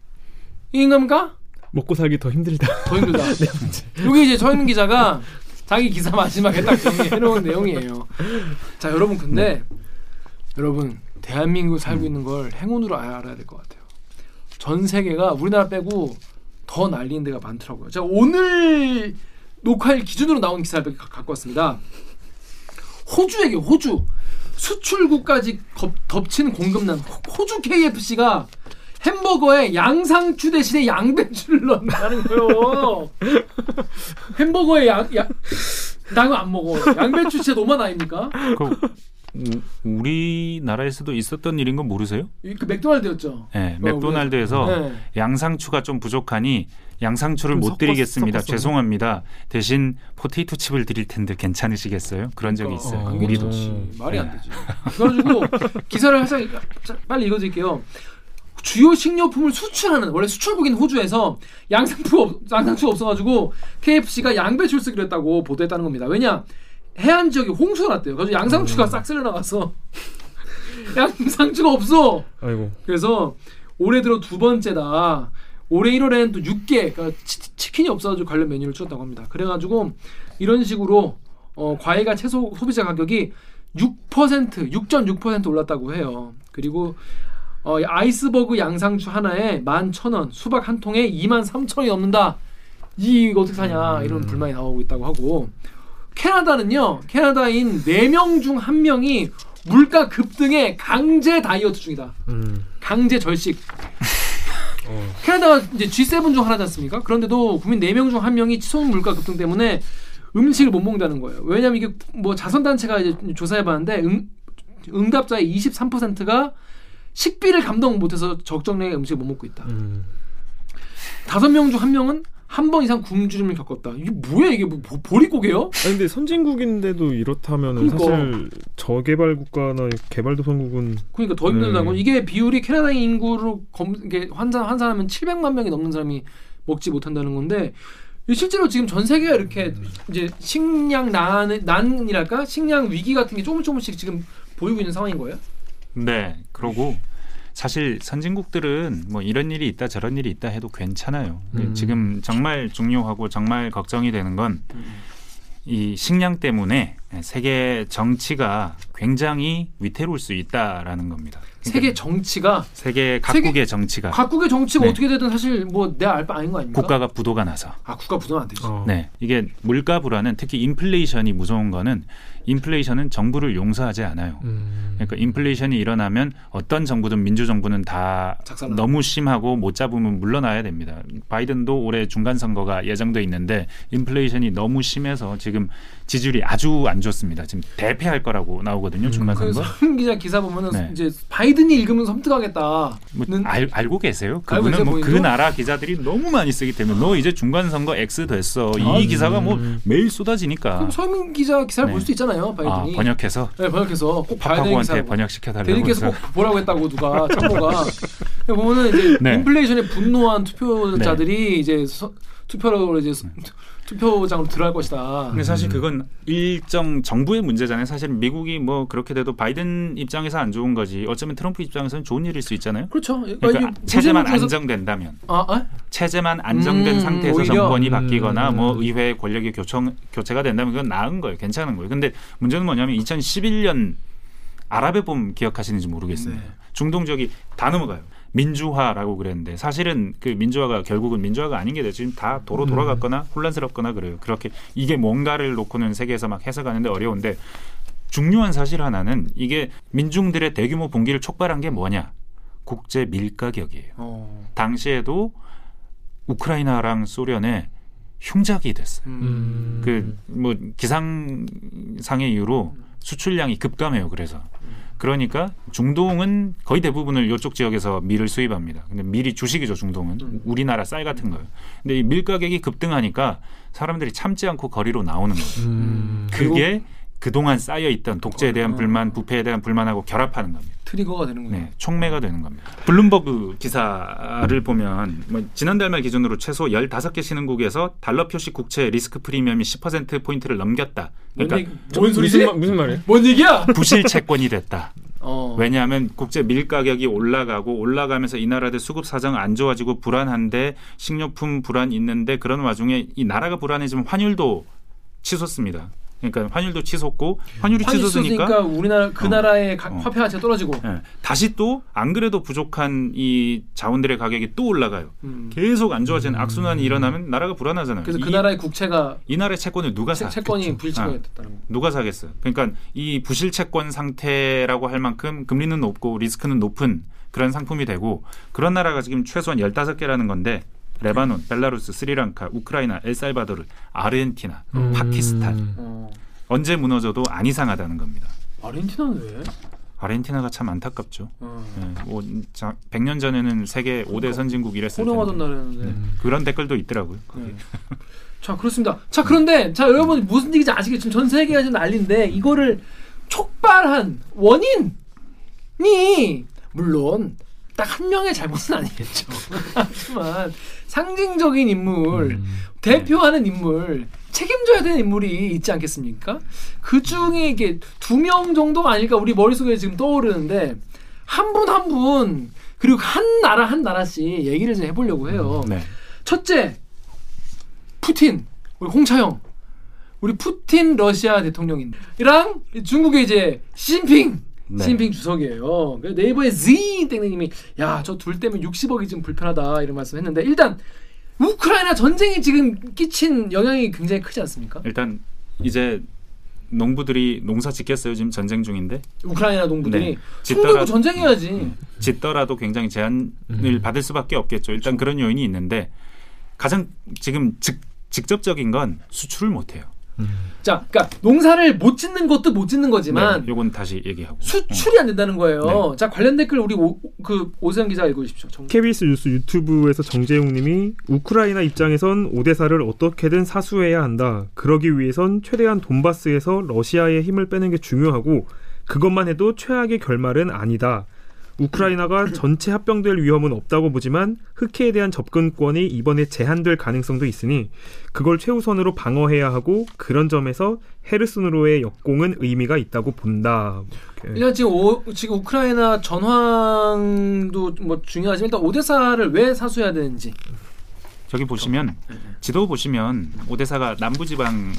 Speaker 3: 겁니까?
Speaker 2: 먹고 살기 더 힘들다.
Speaker 3: 더 힘들다. 이게 이제 저희는 기자가 자기 기사 마지막에 딱 정리해놓은 내용이에요. 자, 여러분 근데 여러분 대한민국 살고 있는 걸 행운으로 알아야 될 것 같아요. 전 세계가 우리나라 빼고 더 날리는 데가 많더라고요. 제가 오늘 녹화일 기준으로 나온 기사를 갖고 왔습니다. 호주 얘기 호주 수출국까지 덮, 덮친 공급난 호- 호주 KFC가 햄버거에 양상추 대신에 양배추를 넣는다는 거예요. 햄버거에 양, 양나 이거 안 먹어. 양배추 진짜 너무 아닙니까?
Speaker 1: 그 우- 우리나라에서도 있었던 일인 건 모르세요?
Speaker 3: 이- 그 맥도날드였죠.
Speaker 1: 네,
Speaker 3: 어,
Speaker 1: 맥도날드에서
Speaker 3: 네.
Speaker 1: 양상추가 좀 부족하니 양상추를 좀못 드리겠습니다.
Speaker 2: 섞었어요.
Speaker 1: 죄송합니다. 대신 포테이토 칩을 드릴 텐데 괜찮으시겠어요? 그런 적이
Speaker 3: 그러니까,
Speaker 1: 있어요.
Speaker 3: 어,
Speaker 1: 우리도.
Speaker 3: 말이 안
Speaker 1: 네.
Speaker 3: 되지. 그래가지고 기사를 살짝 자, 빨리 읽어드릴게요. 주요 식료품을 수출하는 원래 수출국인 호주에서 양상추 없, 양상추 없어가지고 KFC가 양배추를 쓰기로 했다고 보도했다는 겁니다. 왜냐 해안 지역에 홍수가 났대요. 그래서 양상추가 싹 쓸려 나가서 양상추가 없어.
Speaker 2: 아이고.
Speaker 3: 그래서 올해 들어 두 번째다. 올해 1월에는 또 6개 그러니까 치, 킨이 없어가지고 관련 메뉴를 추렸다고 합니다. 그래가지고 이런 식으로 어, 과일과 채소 소비자 가격이 6% 6.6% 올랐다고 해요. 그리고 어, 이 아이스버그 양상추 하나에 11,000원, 수박 한 통에 23,000원이 넘는다. 이거 어떻게 사냐 이런 불만이 나오고 있다고 하고 캐나다는요. 캐나다인 4명 중 1명이 물가 급등에 강제 다이어트 중이다.
Speaker 2: 음.
Speaker 3: 강제 절식.
Speaker 2: 어.
Speaker 3: 캐나다가 이제 G7 중 하나지 않습니까? 그런데도 국민 4명 중 1명이 치솟은 물가 급등 때문에 음식을 못 먹는다는 거예요. 왜냐면 이게 뭐 자선단체가 이제 조사해 봤는데 응, 응답자의 23%가 식비를 감당 못해서 적정량의 음식을 못 먹고 있다.
Speaker 2: 음.
Speaker 3: 다섯 명 중 한 명은 한 번 이상 굶주림을 겪었다. 이게 뭐야 이게 뭐 보- 보릿고개요?
Speaker 2: 아니 근데 선진국인데도 이렇다면
Speaker 3: 그러니까.
Speaker 2: 사실 저개발 국가나 개발도상국은
Speaker 3: 그러니까 더 힘들다고.
Speaker 2: 네.
Speaker 3: 이게 비율이 캐나다 인구로 검, 이게 환산 환산하면 700만 명이 넘는 사람이 먹지 못한다는 건데 이 실제로 지금 전 세계가 이렇게 이제 식량 난 난이랄까 식량 위기 같은 게 조금 조금씩 지금 보이고 있는 상황인 거예요?
Speaker 1: 네. 그러고 사실 선진국들은 뭐 이런 일이 있다 저런 일이 있다 해도 괜찮아요.
Speaker 2: 음.
Speaker 1: 지금 정말 중요하고 정말 걱정이 되는 건 이 식량 때문에 세계 정치가 굉장히 위태로울 수 있다라는 겁니다. 그러니까
Speaker 3: 세계 정치가
Speaker 1: 세계 각국의 정치가
Speaker 3: 각국의 정치가
Speaker 1: 네.
Speaker 3: 어떻게 되든 사실 뭐 내 알바 아닌 거 아닙니까?
Speaker 1: 국가가 부도가 나서
Speaker 3: 아 국가 부도는 안 되지.
Speaker 2: 어.
Speaker 1: 네 이게 물가 불안은 특히 인플레이션이 무서운 거는 인플레이션은 정부를 용서하지 않아요.
Speaker 2: 음.
Speaker 1: 그러니까 인플레이션이 일어나면 어떤 정부든 민주 정부는 다
Speaker 3: 작살나.
Speaker 1: 너무 심하고 못 잡으면 물러나야 됩니다. 바이든도 올해 중간 선거가 예정돼 있는데 인플레이션이 너무 심해서 지금 지지율이 아주 안 좋습니다. 지금 대패할 거라고 나오거든요. 중간
Speaker 3: 그
Speaker 1: 선거.
Speaker 3: 서민 기자 기사 보면은
Speaker 1: 네.
Speaker 3: 이제 바이든이 읽으면 섬뜩하겠다.
Speaker 1: 뭐
Speaker 3: 는-
Speaker 1: 알, 알고 계세요? 그분은 뭐 그? 나라 기자들이 너무 많이 쓰기 때문에 너 이제 중간 선거 X 됐어.
Speaker 3: 아,
Speaker 1: 이 기사가 뭐
Speaker 2: 음.
Speaker 1: 매일 쏟아지니까.
Speaker 3: 그럼 서민 기자 기사를
Speaker 1: 네.
Speaker 3: 볼 수도 있잖아요.
Speaker 1: 아,
Speaker 3: 바이든이.
Speaker 1: 번역해서
Speaker 3: 네, 번역해서 꼭 봐야 되는 기사라고.
Speaker 1: 번역시켜 달라고
Speaker 3: 대리께서 꼭 보라고 했다고 누가 참모가 보면은 이제
Speaker 1: 네.
Speaker 3: 인플레이션에 분노한 투표자들이 이제 서, 투표로 이제 서- 투표장으로 들어갈 것이다.
Speaker 1: 근데 사실 그건 일정 정부의 문제잖아요. 사실 미국이 뭐 그렇게 돼도 바이든 입장에서 안 좋은 거지. 어쩌면 트럼프 입장에서는 좋은 일일 수 있잖아요.
Speaker 3: 그렇죠.
Speaker 1: 그러니까
Speaker 3: 이게
Speaker 1: 체제만
Speaker 3: 중에서-
Speaker 1: 안정된다면
Speaker 3: 아, 아?
Speaker 1: 체제만 안정된
Speaker 3: 음,
Speaker 1: 상태에서
Speaker 3: 오히려?
Speaker 1: 정권이 바뀌거나
Speaker 2: 음.
Speaker 1: 뭐 의회 권력이 교청, 교체가 된다면 그건 나은 거예요. 괜찮은 거예요. 근데 문제는 뭐냐면 2011년 아랍의 봄 기억하시는지 모르겠어요.
Speaker 3: 네.
Speaker 1: 중동 지역이 다 넘어가요. 민주화라고 그랬는데 사실은 그 민주화가 결국은 민주화가 아닌 게 돼요. 지금 다 도로 돌아갔거나 혼란스럽거나 그래요. 그렇게 이게 뭔가를 놓고는 세계에서 막 해석하는데 어려운데 중요한 사실 하나는 이게 민중들의 대규모 봉기를 촉발한 게 뭐냐? 국제 밀가격이에요.
Speaker 3: 어.
Speaker 1: 당시에도 우크라이나랑 소련의 흉작이 됐어요.
Speaker 3: 음.
Speaker 1: 그뭐 기상상의 이유로 수출량이 급감해요. 그래서 그러니까 중동은 거의 대부분을 이쪽 지역에서 밀을 수입합니다. 근데 밀이 주식이죠. 중동은
Speaker 3: 음.
Speaker 1: 우리나라 쌀 같은 거예요. 근데 이 밀 가격이 급등하니까 사람들이 참지 않고 거리로 나오는 거예요.
Speaker 2: 음.
Speaker 1: 그게 그동안 쌓여 있던 독재에 대한
Speaker 3: 어.
Speaker 1: 불만, 부패에 대한 불만하고 결합하는 겁니다.
Speaker 3: 트리거가 되는군요.
Speaker 1: 네, 촉매가 되는 겁니다. 블룸버그 기사를 보면 뭐 지난달 말 기준으로 최소 15개 신흥국에서 달러 표시 국채 리스크 프리미엄이 10% 포인트를 넘겼다.
Speaker 3: 뭔,
Speaker 1: 그러니까
Speaker 3: 얘기, 뭔 소리지?
Speaker 2: 무슨, 말, 무슨 말이에요?
Speaker 3: 뭔 얘기야?
Speaker 1: 부실 채권이 됐다.
Speaker 3: 어.
Speaker 1: 왜냐하면 국제 밀 가격이 올라가고 올라가면서 이 나라들 수급 사정 안 좋아지고 불안한데 식료품 불안 있는데 그런 와중에 이 나라가 불안해지면 환율도 치솟습니다. 그러니까 환율도 치솟고 환율이
Speaker 3: 환이
Speaker 1: 치솟으니까
Speaker 3: 우리나라 그
Speaker 1: 어.
Speaker 3: 나라의 가-
Speaker 1: 어.
Speaker 3: 화폐 가치가 떨어지고.
Speaker 1: 예, 다시 또 안 그래도 부족한 이 자원들의 가격이 또 올라가요.
Speaker 3: 음.
Speaker 1: 계속 안 좋아지는 악순환이 일어나면 나라가 불안하잖아요.
Speaker 3: 그래서
Speaker 1: 이,
Speaker 3: 그 나라의 국채가
Speaker 1: 이 나라의 채권을 누가
Speaker 3: 채,
Speaker 1: 사?
Speaker 3: 채권이. 불치가
Speaker 1: 아,
Speaker 3: 됐다는 거.
Speaker 1: 누가 사겠어요? 그러니까 이 부실 채권 상태라고 할 만큼 금리는 높고 리스크는 높은 그런 상품이 되고 그런 나라가 지금 최소한 15개라는 건데 레바논, 벨라루스, 스리랑카, 우크라이나, 엘살바도르, 아르헨티나,
Speaker 2: 음.
Speaker 1: 파키스탄
Speaker 3: 어.
Speaker 1: 언제 무너져도 안 이상하다는 겁니다.
Speaker 3: 아르헨티나는 왜?
Speaker 1: 아르헨티나가 참 안타깝죠.
Speaker 3: 어.
Speaker 1: 예, 뭐, 자, 100년 전에는 세계 5대 선진국 이랬을
Speaker 3: 호령하던
Speaker 1: 텐데
Speaker 3: 날이었는데.
Speaker 1: 네. 그런 댓글도 있더라고요.
Speaker 3: 네. 자 그렇습니다. 자 그런데 자 여러분 무슨 얘기인지 아시겠지만 전 세계가 지금 난리인데 이거를 촉발한 원인이 물론 딱 한 명의 잘못은 아니겠죠. 하지만 상징적인 인물,
Speaker 2: 음.
Speaker 3: 대표하는 인물, 책임져야 되는 인물이 있지 않겠습니까? 그 중에 이게 두 명 정도가 아닐까 우리 머릿속에 지금 떠오르는데 한 분 한 분 그리고 한 나라 한 나라씩 얘기를 좀 해보려고 해요.
Speaker 1: 네.
Speaker 3: 첫째 푸틴 우리 홍차영 우리 푸틴 러시아 대통령이랑 중국의 이제 시진핑
Speaker 1: 네.
Speaker 3: 시진핑 주석이에요. 그 네이버의 Z 땡땡님이 야 저 둘 때문에 60억이 좀 불편하다 이런 말씀했는데 일단 우크라이나 전쟁이 지금 끼친 영향이 굉장히 크지 않습니까?
Speaker 1: 일단 이제 농부들이 농사 짓겠어요. 지금 전쟁 중인데
Speaker 3: 우크라이나 농부들이
Speaker 1: 네.
Speaker 3: 손 들고 전쟁해야지.
Speaker 1: 짓더라도 굉장히 제한을
Speaker 2: 음.
Speaker 1: 받을 수밖에 없겠죠. 일단 그런 요인이 있는데 가장 지금 직, 직접적인 건 수출을 못 해요.
Speaker 3: 자, 그러니까 농사를 못 짓는 것도 못 짓는 거지만
Speaker 1: 네, 요건 다시 얘기하고.
Speaker 3: 수출이 안 된다는 거예요.
Speaker 1: 네.
Speaker 3: 자 관련 댓글 우리 오, 그 오세영 기자 읽어주십시오. 정-
Speaker 2: KBS 뉴스 유튜브에서 정재용님이 우크라이나 입장에선 오데사를 어떻게든 사수해야 한다. 그러기 위해선 최대한 돈바스에서 러시아의 힘을 빼는 게 중요하고 그것만 해도 최악의 결말은 아니다. 우크라이나가 전체 합병될 위험은 없다고 보지만 흑해에 대한 접근권이 이번에 제한될 가능성도 있으니 그걸 최우선으로 방어해야 하고 그런 점에서 헤르슨으로의 역공은 의미가 있다고 본다. 이렇게.
Speaker 3: 일단 지금 오, 지금 우크라이나 전황도 뭐 중요하지만 일단 오데사를 왜 사수해야 되는지.
Speaker 1: 저기 보시면 지도 보시면 오데사가 남부 지방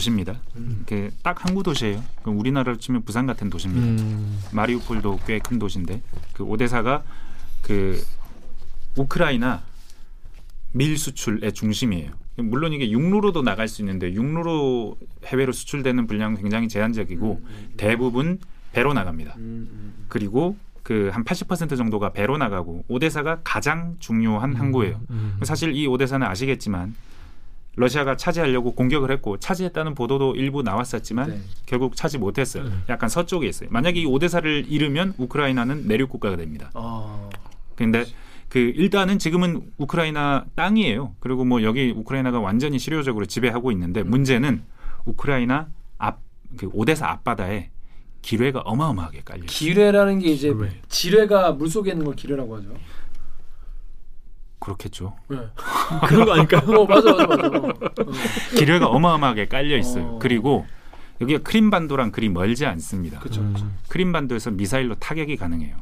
Speaker 1: 도시입니다.
Speaker 3: 음.
Speaker 1: 이렇게 딱 항구 도시예요. 그 우리나라로 치면 부산 같은 도시입니다.
Speaker 2: 음.
Speaker 1: 마리우폴도 꽤 큰 도시인데 그 오데사가 그 우크라이나 밀 수출의 중심이에요. 물론 이게 육로로도 나갈 수 있는데 육로로 해외로 수출되는 분량은 굉장히 제한적이고 대부분 배로 나갑니다. 그리고 그한80% 정도가 배로 나가고 오데사가 가장 중요한 항구예요.
Speaker 2: 음.
Speaker 1: 사실 이 오데사는 아시겠지만 러시아가 차지하려고 공격을 했고 차지했다는 보도도 일부 나왔었지만
Speaker 3: 네.
Speaker 1: 결국 차지 못했어요. 약간 서쪽에 있어요. 만약에 이 오데사를 잃으면 우크라이나는 내륙 국가가 됩니다.
Speaker 3: 아,
Speaker 1: 근데 그 일단은 지금은 우크라이나 땅이에요. 그리고 뭐 여기 우크라이나가 완전히 실효적으로 지배하고 있는데
Speaker 3: 음.
Speaker 1: 문제는 우크라이나 앞 그 오데사 앞바다에 기뢰가 어마어마하게 깔려.
Speaker 3: 기뢰라는 게 이제
Speaker 2: 기뢰.
Speaker 3: 지뢰가 물 속에 있는 걸 기뢰라고 하죠.
Speaker 1: 그렇겠죠.
Speaker 3: 네.
Speaker 2: 그런 거 아닐까요?
Speaker 3: 어 맞아 맞아 맞아. 어.
Speaker 1: 기뢰가 어마어마하게 깔려 있어요.
Speaker 3: 어.
Speaker 1: 그리고 여기가 크림반도랑 그리 멀지 않습니다.
Speaker 3: 그렇죠.
Speaker 2: 음.
Speaker 1: 크림반도에서 미사일로 타격이 가능해요.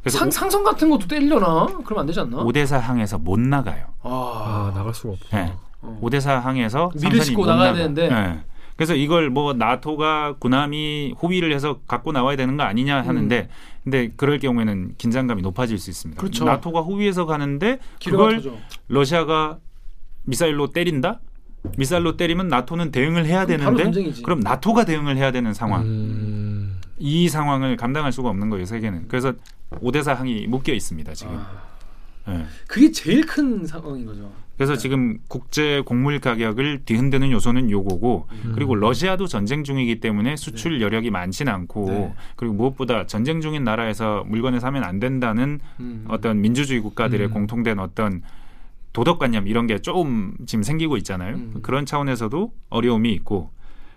Speaker 1: 그래서
Speaker 3: 상, 상성 같은 것도 때리려나? 그러면 안 되지 않나?
Speaker 1: 오, 오데사 항에서 못 나가요.
Speaker 3: 아,
Speaker 2: 아 나갈 수가 없어.
Speaker 1: 네.
Speaker 3: 어.
Speaker 1: 오데사 항에서
Speaker 3: 미를
Speaker 1: 상선이
Speaker 3: 싣고
Speaker 1: 못
Speaker 3: 나가야
Speaker 1: 나가.
Speaker 3: 되는데.
Speaker 1: 네. 그래서 이걸 뭐 나토가 군함이 호위를 해서 갖고 나와야 되는 거 아니냐 하는데 근데 그럴 경우에는 긴장감이 높아질 수 있습니다.
Speaker 3: 음. 그렇죠.
Speaker 1: 나토가 호위해서 가는데 그걸
Speaker 3: 터져.
Speaker 1: 러시아가 미사일로 때린다? 미사일로 때리면 나토는 대응을 해야 되는데. 그럼 나토가 대응을 해야 되는 상황.
Speaker 2: 음.
Speaker 1: 이 상황을 감당할 수가 없는 거예요 세계는. 그래서 오데사 항이 묶여 있습니다 지금.
Speaker 3: 아,
Speaker 1: 예.
Speaker 3: 그게 제일 큰 상황인 거죠.
Speaker 1: 그래서 지금 국제 곡물 가격을 뒤흔드는 요소는 요거고 그리고 러시아도 전쟁 중이기 때문에 수출 여력이 많지는 않고
Speaker 3: 네.
Speaker 1: 그리고 무엇보다 전쟁 중인 나라에서 물건을 사면 안 된다는
Speaker 3: 음.
Speaker 1: 어떤 민주주의 국가들의
Speaker 2: 음.
Speaker 1: 공통된 어떤 도덕관념 이런 게 조금 지금 생기고 있잖아요.
Speaker 3: 음.
Speaker 1: 그런 차원에서도 어려움이 있고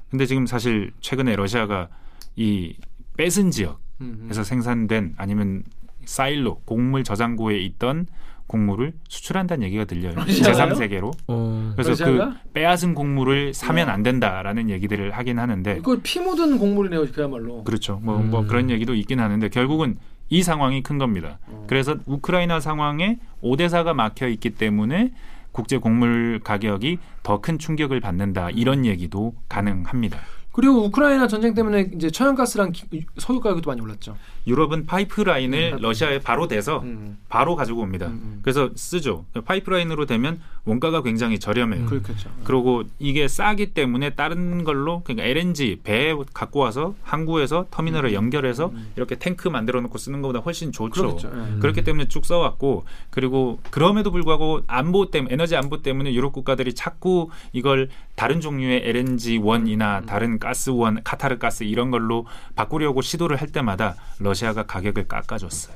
Speaker 1: 근데 지금 사실 최근에 러시아가 이 뺏은 지역에서
Speaker 3: 음, 음.
Speaker 1: 생산된 아니면 사일로 곡물 저장고에 있던 곡물을 수출한다는 얘기가 들려요.
Speaker 3: 러시아가요?
Speaker 1: 제3세계로.
Speaker 2: 어.
Speaker 1: 그래서
Speaker 3: 러시아가?
Speaker 1: 그 빼앗은 곡물을 사면
Speaker 3: 어.
Speaker 1: 안 된다라는 얘기들을 하긴 하는데
Speaker 3: 이거 피 묻은 곡물이네요, 그야말로.
Speaker 1: 그렇죠. 뭐, 뭐
Speaker 2: 음.
Speaker 1: 그런 얘기도 있긴 하는데 결국은 이 상황이 큰 겁니다.
Speaker 3: 어.
Speaker 1: 그래서 우크라이나 상황에 오데사가 막혀 있기 때문에 국제 곡물 가격이 더 큰 충격을 받는다 이런 얘기도 가능합니다.
Speaker 3: 그리고 우크라이나 전쟁 때문에 이제 천연가스랑 기- 석유 가격도 많이 올랐죠.
Speaker 1: 유럽은 파이프라인을
Speaker 3: 음.
Speaker 1: 러시아에 바로 대서
Speaker 3: 음.
Speaker 1: 바로 가지고 옵니다.
Speaker 3: 음, 음.
Speaker 1: 그래서 쓰죠. 파이프라인으로 되면 원가가 굉장히 저렴해요.
Speaker 2: 음.
Speaker 3: 그렇겠죠.
Speaker 1: 그리고 이게 싸기 때문에 다른 걸로 그러니까 LNG 배 갖고 와서 항구에서 터미널을 연결해서
Speaker 3: 음.
Speaker 1: 이렇게 탱크 만들어 놓고 쓰는 것보다 훨씬 좋죠.
Speaker 3: 예.
Speaker 2: 음.
Speaker 1: 그렇기 때문에 쭉 써왔고 그리고 그럼에도 불구하고 안보 때문에 에너지 안보 때문에 유럽 국가들이 자꾸 이걸 다른 종류의 LNG 원이나
Speaker 3: 음.
Speaker 1: 다른 가스 원, 카타르 가스 이런 걸로 바꾸려고 시도를 할 때마다 러시아가 가격을 깎아줬어요.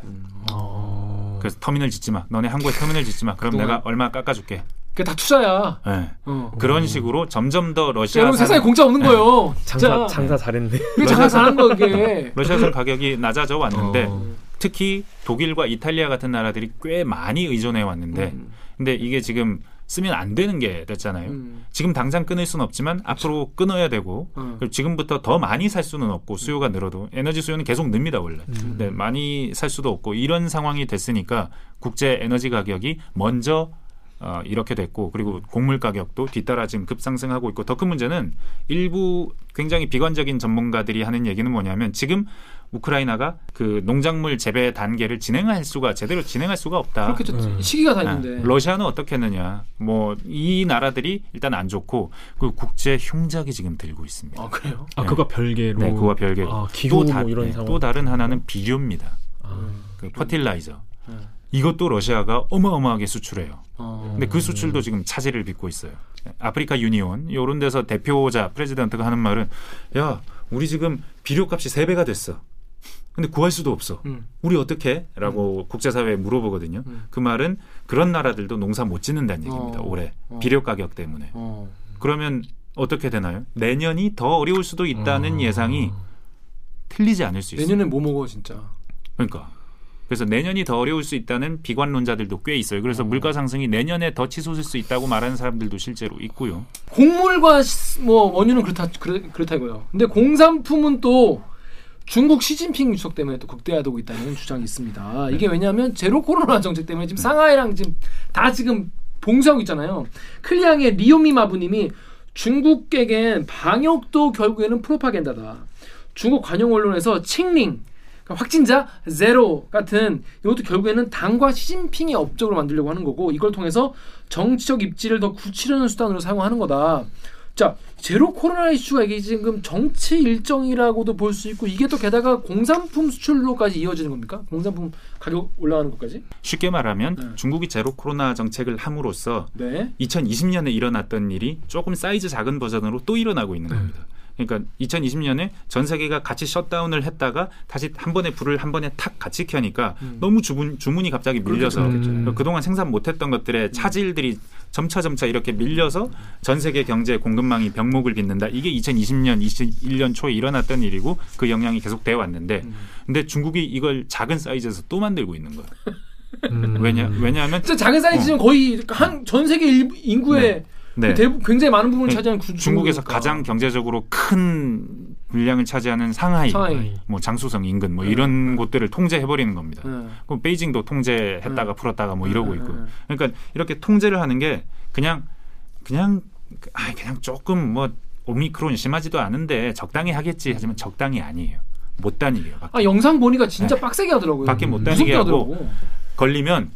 Speaker 2: 어.
Speaker 1: 그래서 터미널 짓지 마. 너네 항구에 터미널 짓지 마. 그럼 내가 얼마 깎아줄게.
Speaker 3: 그게 다 투자야.
Speaker 1: 예.
Speaker 3: 어.
Speaker 1: 그런 식으로 점점 더 러시아
Speaker 3: 여러분 세상에 공짜 없는 거예요.
Speaker 2: 장사
Speaker 3: 진짜.
Speaker 2: 장사 잘했네.
Speaker 3: 그게 장사 잘한 거 그게.
Speaker 1: 러시아산 가격이 낮아져 왔는데
Speaker 2: 어.
Speaker 1: 특히 독일과 이탈리아 같은 나라들이 꽤 많이 의존해 왔는데
Speaker 3: 음.
Speaker 1: 근데 이게 지금 쓰면 안 되는 게 됐잖아요.
Speaker 3: 음.
Speaker 1: 지금 당장 끊을 수는 없지만 앞으로 끊어야 되고
Speaker 3: 어.
Speaker 1: 그리고 지금부터 더 많이 살 수는 없고 수요가 늘어도 에너지 수요는 계속 늡니다 원래.
Speaker 2: 음.
Speaker 1: 네, 많이 살 수도 없고 이런 상황이 됐으니까 국제 에너지 가격이 먼저 어, 이렇게 됐고 그리고 곡물 가격도 뒤따라 지금 급상승하고 있고 더 큰 문제는 일부 굉장히 비관적인 전문가들이 하는 얘기는 뭐냐면 지금 우크라이나가 그 농작물 재배 단계를 진행할 수가 제대로 진행할 수가 없다.
Speaker 3: 그렇겠죠.
Speaker 2: 음.
Speaker 3: 시기가 다
Speaker 1: 아,
Speaker 3: 있는데.
Speaker 1: 러시아는 어떻게 했느냐? 뭐 이 나라들이 일단 안 좋고 그 국제 흉작이 지금 들고 있습니다.
Speaker 3: 아 그래요?
Speaker 2: 아
Speaker 1: 네.
Speaker 2: 그거 별개로.
Speaker 1: 네, 그와 별개로
Speaker 2: 아, 기후
Speaker 1: 또, 다,
Speaker 2: 뭐 이런
Speaker 1: 네. 또 다른 하나는 비료입니다.
Speaker 2: 아.
Speaker 1: 그 fertilizer.
Speaker 3: 네.
Speaker 1: 이것도 러시아가 어마어마하게 수출해요.
Speaker 3: 어.
Speaker 1: 근데 그 수출도 지금 차질을 빚고 있어요. 아프리카 유니온 요런 데서 대표자 president가 하는 말은 야 우리 지금 비료값이 세 배가 됐어. 근데 구할 수도 없어.
Speaker 3: 음.
Speaker 1: 우리 어떻게? 라고 국제사회에 물어보거든요.
Speaker 3: 음.
Speaker 1: 그 말은 그런 나라들도 농사 못 짓는다는 얘기입니다.
Speaker 3: 어.
Speaker 1: 올해
Speaker 3: 어.
Speaker 1: 비료 가격 때문에.
Speaker 3: 어.
Speaker 1: 그러면 어떻게 되나요? 내년이 더 어려울 수도 있다는
Speaker 2: 어.
Speaker 1: 예상이 틀리지 않을 수 있어요.
Speaker 3: 내년에 뭐 먹어 진짜.
Speaker 1: 그러니까 그래서 내년이 더 어려울 수 있다는 비관론자들도 꽤 있어요. 그래서
Speaker 3: 어.
Speaker 1: 물가 상승이 내년에 더 치솟을 수 있다고 말하는 사람들도 실제로 있고요.
Speaker 3: 곡물과 시- 뭐 원유는 그렇다 그렇, 그렇 다고요. 근데 공산품은 또 중국 시진핑 주석 때문에 또 극대화되고 있다는 주장이 있습니다. 이게 왜냐하면 제로 코로나 정책 때문에 지금 상하이랑 지금 다 지금 봉쇄하고 있잖아요. 클리앙의 리오미 마부님이 중국에겐 방역도 결국에는 프로파간다다. 중국 관영 언론에서 칭링 그러니까 확진자 제로 같은 이것도 결국에는 당과 시진핑의 업적으로 만들려고 하는 거고 이걸 통해서 정치적 입지를 더 굳히려는 수단으로 사용하는 거다. 자 제로 코로나 이슈가 이게 지금 정치 일정이라고도 볼 수 있고 이게 또 게다가 공산품 수출로까지 이어지는 겁니까? 공산품 가격 올라가는 것까지?
Speaker 1: 쉽게 말하면
Speaker 3: 네.
Speaker 1: 중국이 제로 코로나 정책을 함으로써
Speaker 3: 네.
Speaker 1: 2020년에 일어났던 일이 조금 사이즈 작은 버전으로 또 일어나고 있는 겁니다. 그러니까 2020년에 전 세계가 같이 셧다운을 했다가 다시 한 번에 불을 한 번에 탁 같이 켜니까
Speaker 3: 음.
Speaker 1: 너무 주문, 주문이 갑자기 밀려서
Speaker 3: 그렇겠죠.
Speaker 1: 그동안 생산 못했던 것들의 차질들이 점차 점차 이렇게 밀려서 전 세계 경제 공급망이 병목을 빚는다. 이게 2020년, 21년 초에 일어났던 일이고 그 영향이 계속돼 왔는데
Speaker 3: 음.
Speaker 1: 근데 중국이 이걸 작은 사이즈에서 또 만들고 있는 거예요.
Speaker 2: 음.
Speaker 1: 왜냐 왜냐하면
Speaker 3: 작은 사이즈는 거의 한 전 세계 일- 인구의
Speaker 1: 네.
Speaker 3: 대부 굉장히 많은 부분을
Speaker 1: 네.
Speaker 3: 차지하는 구-
Speaker 1: 중국에서. 가장 경제적으로 큰 분량을 차지하는 상하이,
Speaker 3: 상하이.
Speaker 1: 뭐 장수성 인근 뭐
Speaker 3: 네.
Speaker 1: 이런 곳들을 통제해 버리는 겁니다.
Speaker 3: 네.
Speaker 1: 그럼 베이징도 통제했다가
Speaker 3: 네.
Speaker 1: 풀었다가 뭐 이러고
Speaker 3: 네,
Speaker 1: 있고.
Speaker 3: 네, 네.
Speaker 1: 그러니까 이렇게 통제를 하는 게 그냥 그냥 아 그냥 조금 뭐 오미크론 심하지도 않은데 적당히 하겠지 하지만 적당히 아니에요. 못 다니게요. 밖에.
Speaker 3: 아 영상 보니까 진짜
Speaker 1: 네.
Speaker 3: 빡세게 하더라고요.
Speaker 1: 밖에 못 다니게 하고
Speaker 3: 하더라고.
Speaker 1: 걸리면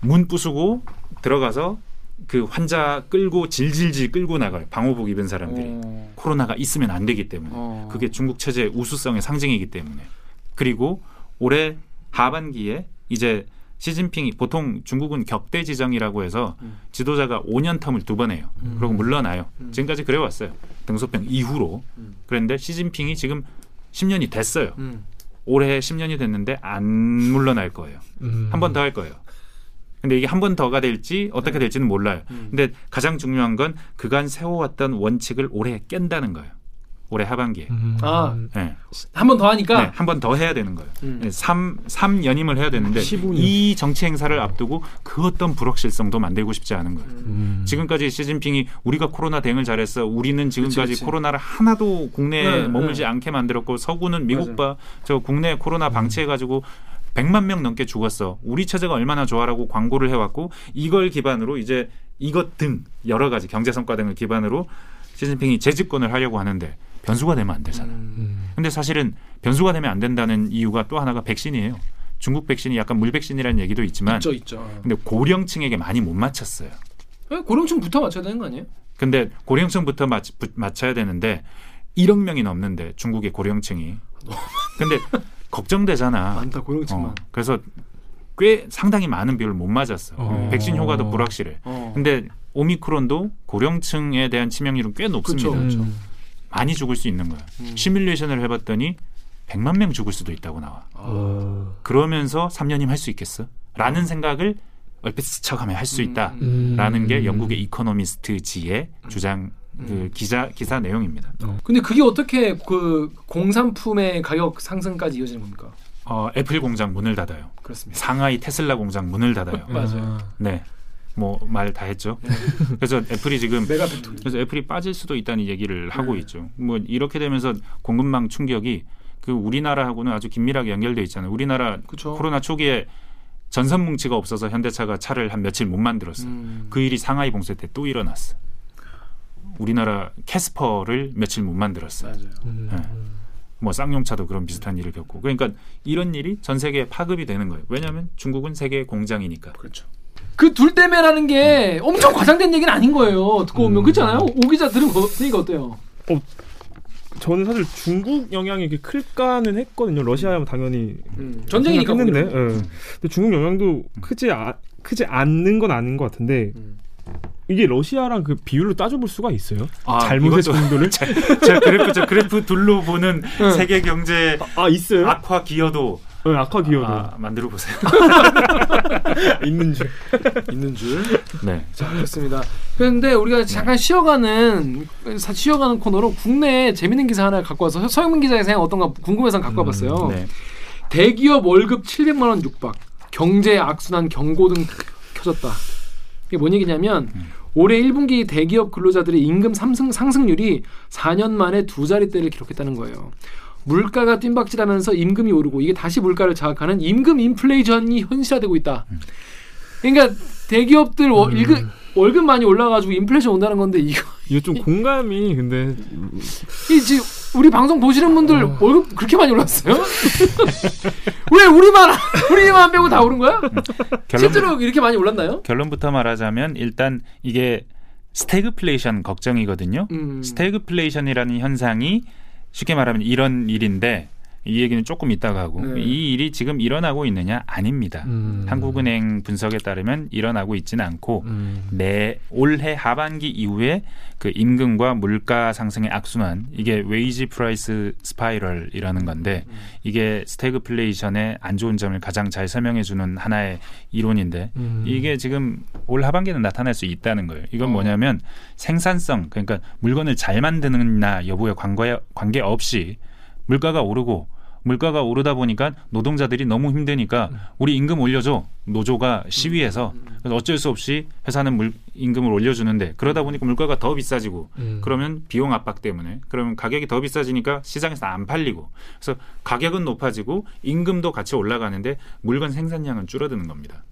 Speaker 1: 문 부수고 들어가서 그 환자 끌고 질질질 끌고 나가요. 방호복 입은 사람들이.
Speaker 3: 어.
Speaker 1: 코로나가 있으면 안 되기 때문에.
Speaker 3: 어.
Speaker 1: 그게 중국 체제의 우수성의 상징이기 때문에. 그리고 올해 하반기에 이제 시진핑이 보통 중국은 격대 지정이라고 해서
Speaker 3: 음.
Speaker 1: 지도자가 5년 텀을 두 번 해요.
Speaker 3: 음.
Speaker 1: 그리고 물러나요.
Speaker 3: 음.
Speaker 1: 지금까지 그래 왔어요. 등소평 이후로.
Speaker 3: 음.
Speaker 1: 그런데 시진핑이 지금 10년이 됐어요.
Speaker 3: 음.
Speaker 1: 올해 10년이 됐는데 안 물러날 거예요.
Speaker 2: 음.
Speaker 1: 한번 더 할 거예요. 근데 이게 한 번 더가 될지 어떻게 될지는 몰라요.
Speaker 3: 음.
Speaker 1: 근데 가장 중요한 건 그간 세워왔던 원칙을 올해 깬다는 거예요. 올해 하반기에.
Speaker 2: 음.
Speaker 3: 아.
Speaker 1: 네.
Speaker 3: 한번 더 하니까
Speaker 1: 네, 한번 더 해야 되는 거예요.
Speaker 3: 음.
Speaker 1: 네, 3, 삼 연임을 해야 되는데
Speaker 2: 15년.
Speaker 1: 이 정치 행사를 앞두고 그 어떤 불확실성도 만들고 싶지 않은 거예요.
Speaker 2: 음.
Speaker 1: 지금까지 시진핑이 우리가 코로나 대응을 잘했어. 우리는 지금까지
Speaker 3: 그치, 그치.
Speaker 1: 코로나를 하나도 국내에
Speaker 3: 네,
Speaker 1: 머물지
Speaker 3: 네.
Speaker 1: 않게 만들었고 서구는 미국과 저 국내 코로나 방치해 가지고 100만 명 넘게 죽었어. 우리 체제가 얼마나 좋아라고 광고를 해왔고 이걸 기반으로 이제 이것 등 여러 가지 경제 성과 등을 기반으로 시진핑이 재집권을 하려고 하는데 변수가 되면 안 되잖아.
Speaker 3: 음.
Speaker 1: 근데 사실은 변수가 되면 안 된다는 이유가 또 하나가 백신이에요. 중국 백신이 약간 물 백신이라는 얘기도 있지만
Speaker 3: 있죠, 있죠.
Speaker 1: 근데 고령층에게 많이 못 맞췄어요.
Speaker 3: 예, 고령층부터 맞춰야 되는 거 아니에요?
Speaker 1: 근데 고령층부터 맞, 부- 맞춰야 되는데 1억 명이 넘는데 중국의 고령층이. 근데 걱정되잖아.
Speaker 3: 많다 고령층만.
Speaker 1: 어, 그래서 꽤 상당히 많은 비율을 못 맞았어.
Speaker 2: 어.
Speaker 1: 백신 효과도 불확실해.
Speaker 3: 어.
Speaker 1: 근데 오미크론도 고령층에 대한 치명률은 꽤 높습니다.
Speaker 3: 그쵸.
Speaker 2: 음.
Speaker 1: 많이 죽을 수 있는 거야.
Speaker 3: 음.
Speaker 1: 시뮬레이션을 해봤더니 100만 명 죽을 수도 있다고 나와.
Speaker 2: 어.
Speaker 1: 그러면서 3년이면 할 수 있겠어? 라는 생각을 얼핏 스쳐가면 할수 있다.
Speaker 3: 음.
Speaker 1: 라는 게 영국의 이코노미스트지의 주장 그
Speaker 3: 음.
Speaker 1: 기자 기사 내용입니다.
Speaker 3: 근데 그게 어떻게 그 공산품의 가격 상승까지 이어지는 겁니까?
Speaker 1: 어, 애플 공장 문을 닫아요.
Speaker 3: 그렇습니다.
Speaker 1: 상하이 테슬라 공장 문을 닫아요.
Speaker 3: 맞아요.
Speaker 1: 네. 뭐 말 다 했죠.
Speaker 3: 네.
Speaker 1: 그래서 애플이 지금. 그래서 애플이 빠질 수도 있다는 얘기를 하고
Speaker 3: 네.
Speaker 1: 있죠. 뭐 이렇게 되면서 공급망 충격이 그 우리나라하고는 아주 긴밀하게 연결돼 있잖아요. 우리나라
Speaker 3: 그렇죠.
Speaker 1: 코로나 초기에 전선 뭉치가 없어서 현대차가 차를 한 며칠 못 만들었어. 요
Speaker 3: 음.
Speaker 1: 그 일이 상하이 봉쇄 때 또 일어났어. 우리나라 캐스퍼를 며칠 못 만들었어. 요
Speaker 3: 맞아요.
Speaker 2: 음.
Speaker 1: 네. 뭐 쌍용차도 그런 비슷한 일을 겪고. 그러니까 이런 일이 전 세계에 파급이 되는 거예요. 왜냐하면 중국은 세계 공장이니까.
Speaker 3: 그렇죠. 그 둘 때문에라는 게 엄청 과장된 얘기는 아닌 거예요. 듣고 보면
Speaker 2: 음.
Speaker 3: 그렇잖아요. 오 기자 들은 거 들으니까 어때요?
Speaker 2: 저는 사실 중국 영향이 이렇게 클까는 했거든요. 러시아면 당연히
Speaker 3: 전쟁이니까
Speaker 2: 했는데. 예. 근데 중국 영향도 크지 아, 크지 않는 건 아닌 것 같은데
Speaker 3: 음.
Speaker 2: 이게 러시아랑 그 비율로 따져볼 수가 있어요?
Speaker 1: 아,
Speaker 2: 잘못의 정도를?
Speaker 1: 제 그래프 저 그래프 둘로 보는
Speaker 3: 응.
Speaker 1: 세계 경제
Speaker 2: 아 있어요?
Speaker 1: 악화 기여도
Speaker 2: 네, 아까 기여도
Speaker 1: 아, 만들어 보세요.
Speaker 2: 있는 줄.
Speaker 3: 있는 줄.
Speaker 1: 네.
Speaker 3: 자, 그렇습니다. 그런데 우리가 잠깐 쉬어가는 사- 쉬어가는 코너로 국내 재밌는 기사 하나 갖고 와서 서영민 기자의 생각 어떤가 궁금해서 갖고 와봤어요.
Speaker 1: 네.
Speaker 3: 대기업 월급 700만 원 육박, 경제 악순환 경고등 켜졌다. 이게 뭔 얘기냐면
Speaker 1: 음.
Speaker 3: 올해 1분기 대기업 근로자들의 임금 상승, 상승률이 4년 만에 두 자릿대를 기록했다는 거예요. 물가가 뜀박질하면서 임금이 오르고 이게 다시 물가를 자극하는 임금 인플레이션이 현실화되고 있다.
Speaker 1: 음.
Speaker 3: 그러니까 대기업들 월, 일급, 월급 많이 올라가지고 인플레이션 온다는 건데 이거
Speaker 2: 이거 좀 공감이 근데
Speaker 3: 이 지금 우리 방송 보시는 분들
Speaker 2: 어.
Speaker 3: 월급 그렇게 많이 올랐어요? 왜 우리만 우리만 빼고 다 오른 거야? 실제로 이렇게 많이 올랐나요?
Speaker 1: 결론부터 말하자면 일단 이게 스태그플레이션 걱정이거든요.
Speaker 3: 음.
Speaker 1: 스태그플레이션이라는 현상이 쉽게 말하면 이런 일인데 이 얘기는 조금 이따가 하고
Speaker 3: 네.
Speaker 1: 이 일이 지금 일어나고 있느냐 아닙니다.
Speaker 2: 음.
Speaker 1: 한국은행 분석에 따르면 일어나고 있지는 않고
Speaker 2: 음.
Speaker 1: 내 올해 하반기 이후에 그 임금과 물가 상승의 악순환 이게 wage price spiral이라는 건데 이게 스태그플레이션의 안 좋은 점을 가장 잘 설명해 주는 하나의 이론인데
Speaker 2: 음.
Speaker 1: 이게 지금 올 하반기는 나타날 수 있다는 거예요. 이건
Speaker 3: 어.
Speaker 1: 뭐냐면 생산성 그러니까 물건을 잘 만드느냐 여부에 관계 관계 없이 물가가 오르고 물가가 오르다 보니까 노동자들이 너무 힘드니까 우리 임금 올려줘. 노조가 시위해서. 그래서 어쩔 수 없이 회사는 물 임금을 올려주는데 그러다 보니까 물가가 더 비싸지고
Speaker 2: 음.
Speaker 1: 그러면 비용 압박 때문에 그러면 가격이 더 비싸지니까 시장에서 안 팔리고 그래서 가격은 높아지고 임금도 같이 올라가는데 물건 생산량은 줄어드는 겁니다.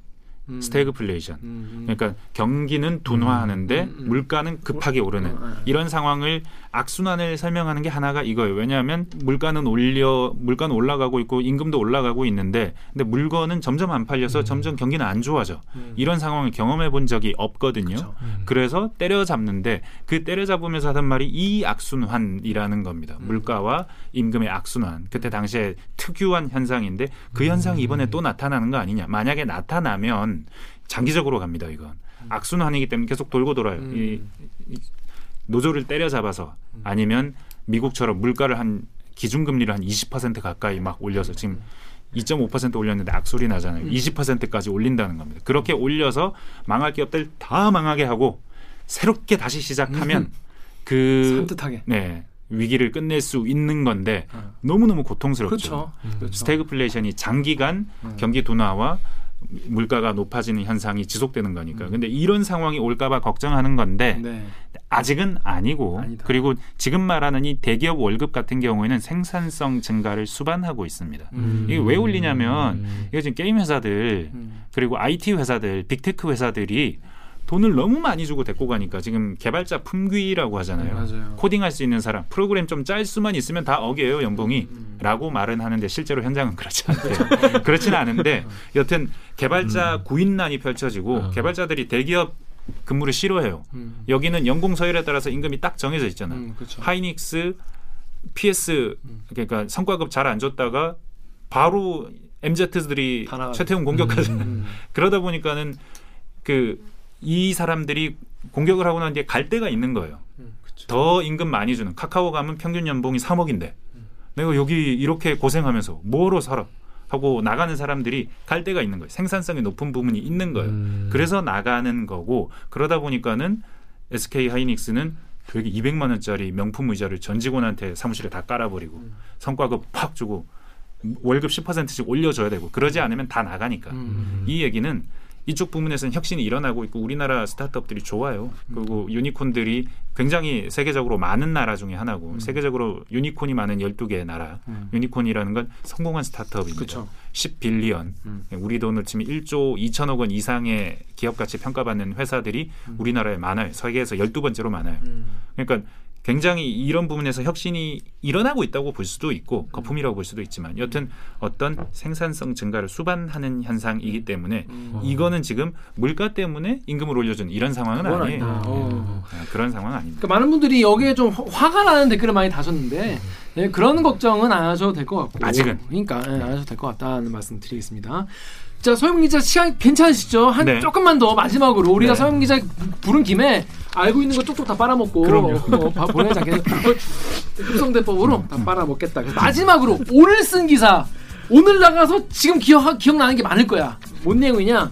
Speaker 3: 음.
Speaker 1: 스태그플레이션.
Speaker 3: 음.
Speaker 1: 그러니까 경기는 둔화하는데
Speaker 3: 음, 음.
Speaker 1: 물가는 급하게 오르는
Speaker 3: 어, 어.
Speaker 1: 이런 상황을 악순환을 설명하는 게 하나가 이거예요. 왜냐하면 물가는 올려 물가는 올라가고 있고 임금도 올라가고 있는데 근데 물건은 점점 안 팔려서 점점 경기는 안 좋아져.
Speaker 3: 음.
Speaker 1: 이런 상황을 경험해 본 적이 없거든요.
Speaker 2: 음.
Speaker 1: 그래서 때려잡는데 그 때려잡으면서 하던 말이 이 악순환이라는 겁니다.
Speaker 3: 음.
Speaker 1: 물가와 임금의 악순환. 그때 당시에 특유한 현상인데 그 현상이 이번에 또 나타나는 거 아니냐. 만약에 나타나면 장기적으로 갑니다. 이건 악순환이기 때문에 계속 돌고 돌아요.
Speaker 3: 음.
Speaker 1: 이, 이 노조를 때려잡아서 아니면 미국처럼 물가를 한 기준금리를 한 20% 가까이 막 올려서 지금 2.5% 올렸는데 악소리 나잖아요. 20%까지 올린다는 겁니다. 그렇게 올려서 망할 기업들 다 망하게 하고 새롭게 다시 시작하면 그
Speaker 3: 산뜻하게.
Speaker 1: 네, 위기를 끝낼 수 있는 건데
Speaker 3: 어.
Speaker 1: 너무너무 고통스럽죠.
Speaker 3: 그렇죠. 그렇죠.
Speaker 1: 스태그플레이션이 장기간
Speaker 3: 음.
Speaker 1: 경기 둔화와 물가가 높아지는 현상이 지속되는 거니까. 근데 이런 상황이 올까봐 걱정하는 건데
Speaker 3: 네.
Speaker 1: 아직은 아니고
Speaker 3: 아니다.
Speaker 1: 그리고 지금 말하는 이 대기업 월급 같은 경우에는 생산성 증가를 수반하고 있습니다.
Speaker 3: 음.
Speaker 1: 이게 왜 올리냐면 이거 지금 게임 회사들
Speaker 3: 음.
Speaker 1: 그리고 IT 회사들, 빅테크 회사들이 돈을 너무 많이 주고 데리고 가니까 지금 개발자 품귀라고 하잖아요.
Speaker 3: 맞아요.
Speaker 1: 코딩할 수 있는 사람, 프로그램 좀 짤 수만 있으면 다 어겨요 연봉이. 라고 말은 하는데 실제로 현장은 그렇지 않대요. 그렇지는 않은데 여튼 개발자 구인난이 펼쳐지고
Speaker 2: 어.
Speaker 1: 개발자들이 대기업 근무를 싫어해요.
Speaker 3: 음.
Speaker 1: 여기는 연공 서열에 따라서 임금이 딱 정해져 있잖아.
Speaker 3: 음, 그렇죠.
Speaker 1: 하이닉스, PS 그러니까 성과급 잘 안 줬다가 바로 MZ들이. 최태훈 공격하죠.
Speaker 3: 음.
Speaker 1: 그러다 보니까는 그 이 사람들이 공격을 하고 난 뒤에 갈 데가 있는 거예요.
Speaker 3: 음, 그렇죠.
Speaker 1: 더 임금 많이 주는 카카오 가면 평균 연봉이 3억인데 내가 여기 이렇게 고생하면서 뭐로 살아 하고 나가는 사람들이 갈 데가 있는 거예요. 생산성이 높은 부분이 있는 거예요.
Speaker 2: 음.
Speaker 1: 그래서 나가는 거고 그러다 보니까는 SK 하이닉스는 되게 200만 원짜리 명품 의자를 전 직원한테 사무실에 다 깔아버리고 성과급 팍 주고 월급 10%씩 올려줘야 되고 그러지 않으면 다 나가니까
Speaker 3: 음.
Speaker 1: 이 얘기는 이쪽 부분에서는 혁신이 일어나고 있고 우리나라 스타트업들이 좋아요. 그리고 유니콘들이 굉장히 세계적으로 많은 나라 중에 하나고 세계적으로 유니콘이 많은 12개의 나라.
Speaker 3: 음.
Speaker 1: 유니콘이라는 건 성공한 스타트업입니다.
Speaker 3: 그쵸.
Speaker 1: 10 billion.
Speaker 3: 음.
Speaker 1: 우리 돈으로 치면 1조 2천억 원 이상의 기업 가치 평가받는 회사들이 우리나라에 많아요. 세계에서 12번째로 많아요.
Speaker 3: 음.
Speaker 1: 그러니까 굉장히 이런 부분에서 혁신이 일어나고 있다고 볼 수도 있고 거품이라고 볼 수도 있지만 여튼 어떤 생산성 증가를 수반하는 현상이기 때문에
Speaker 3: 음.
Speaker 1: 이거는 지금 물가 때문에 임금을 올려주는 이런 상황은 아니에요.
Speaker 3: 아니다. 어.
Speaker 1: 아, 그런 상황 은 아닙니다.
Speaker 3: 그러니까 많은 분들이 여기에 좀 화- 화가 나는 댓글을 많이 다셨는데 네, 그런 걱정은 안 하셔도 될 것 같고
Speaker 1: 아직은.
Speaker 3: 그러니까 예, 안 하셔도 될 것 같다는 말씀 드리겠습니다. 자 서영 기자 시간 괜찮으시죠? 한
Speaker 1: 네.
Speaker 3: 조금만 더 마지막으로 우리가
Speaker 1: 네.
Speaker 3: 서영 기자 부른 김에 알고 있는 거 쪽쪽 다 빨아먹고
Speaker 1: 그럼요.
Speaker 3: 어, 바- 보내지 않겠다. 흡성대법으로 다 빨아먹겠다. 마지막으로 오늘 쓴 기사 오늘 나가서 지금 기억 기억나는 게 많을 거야. 뭔 내용이냐?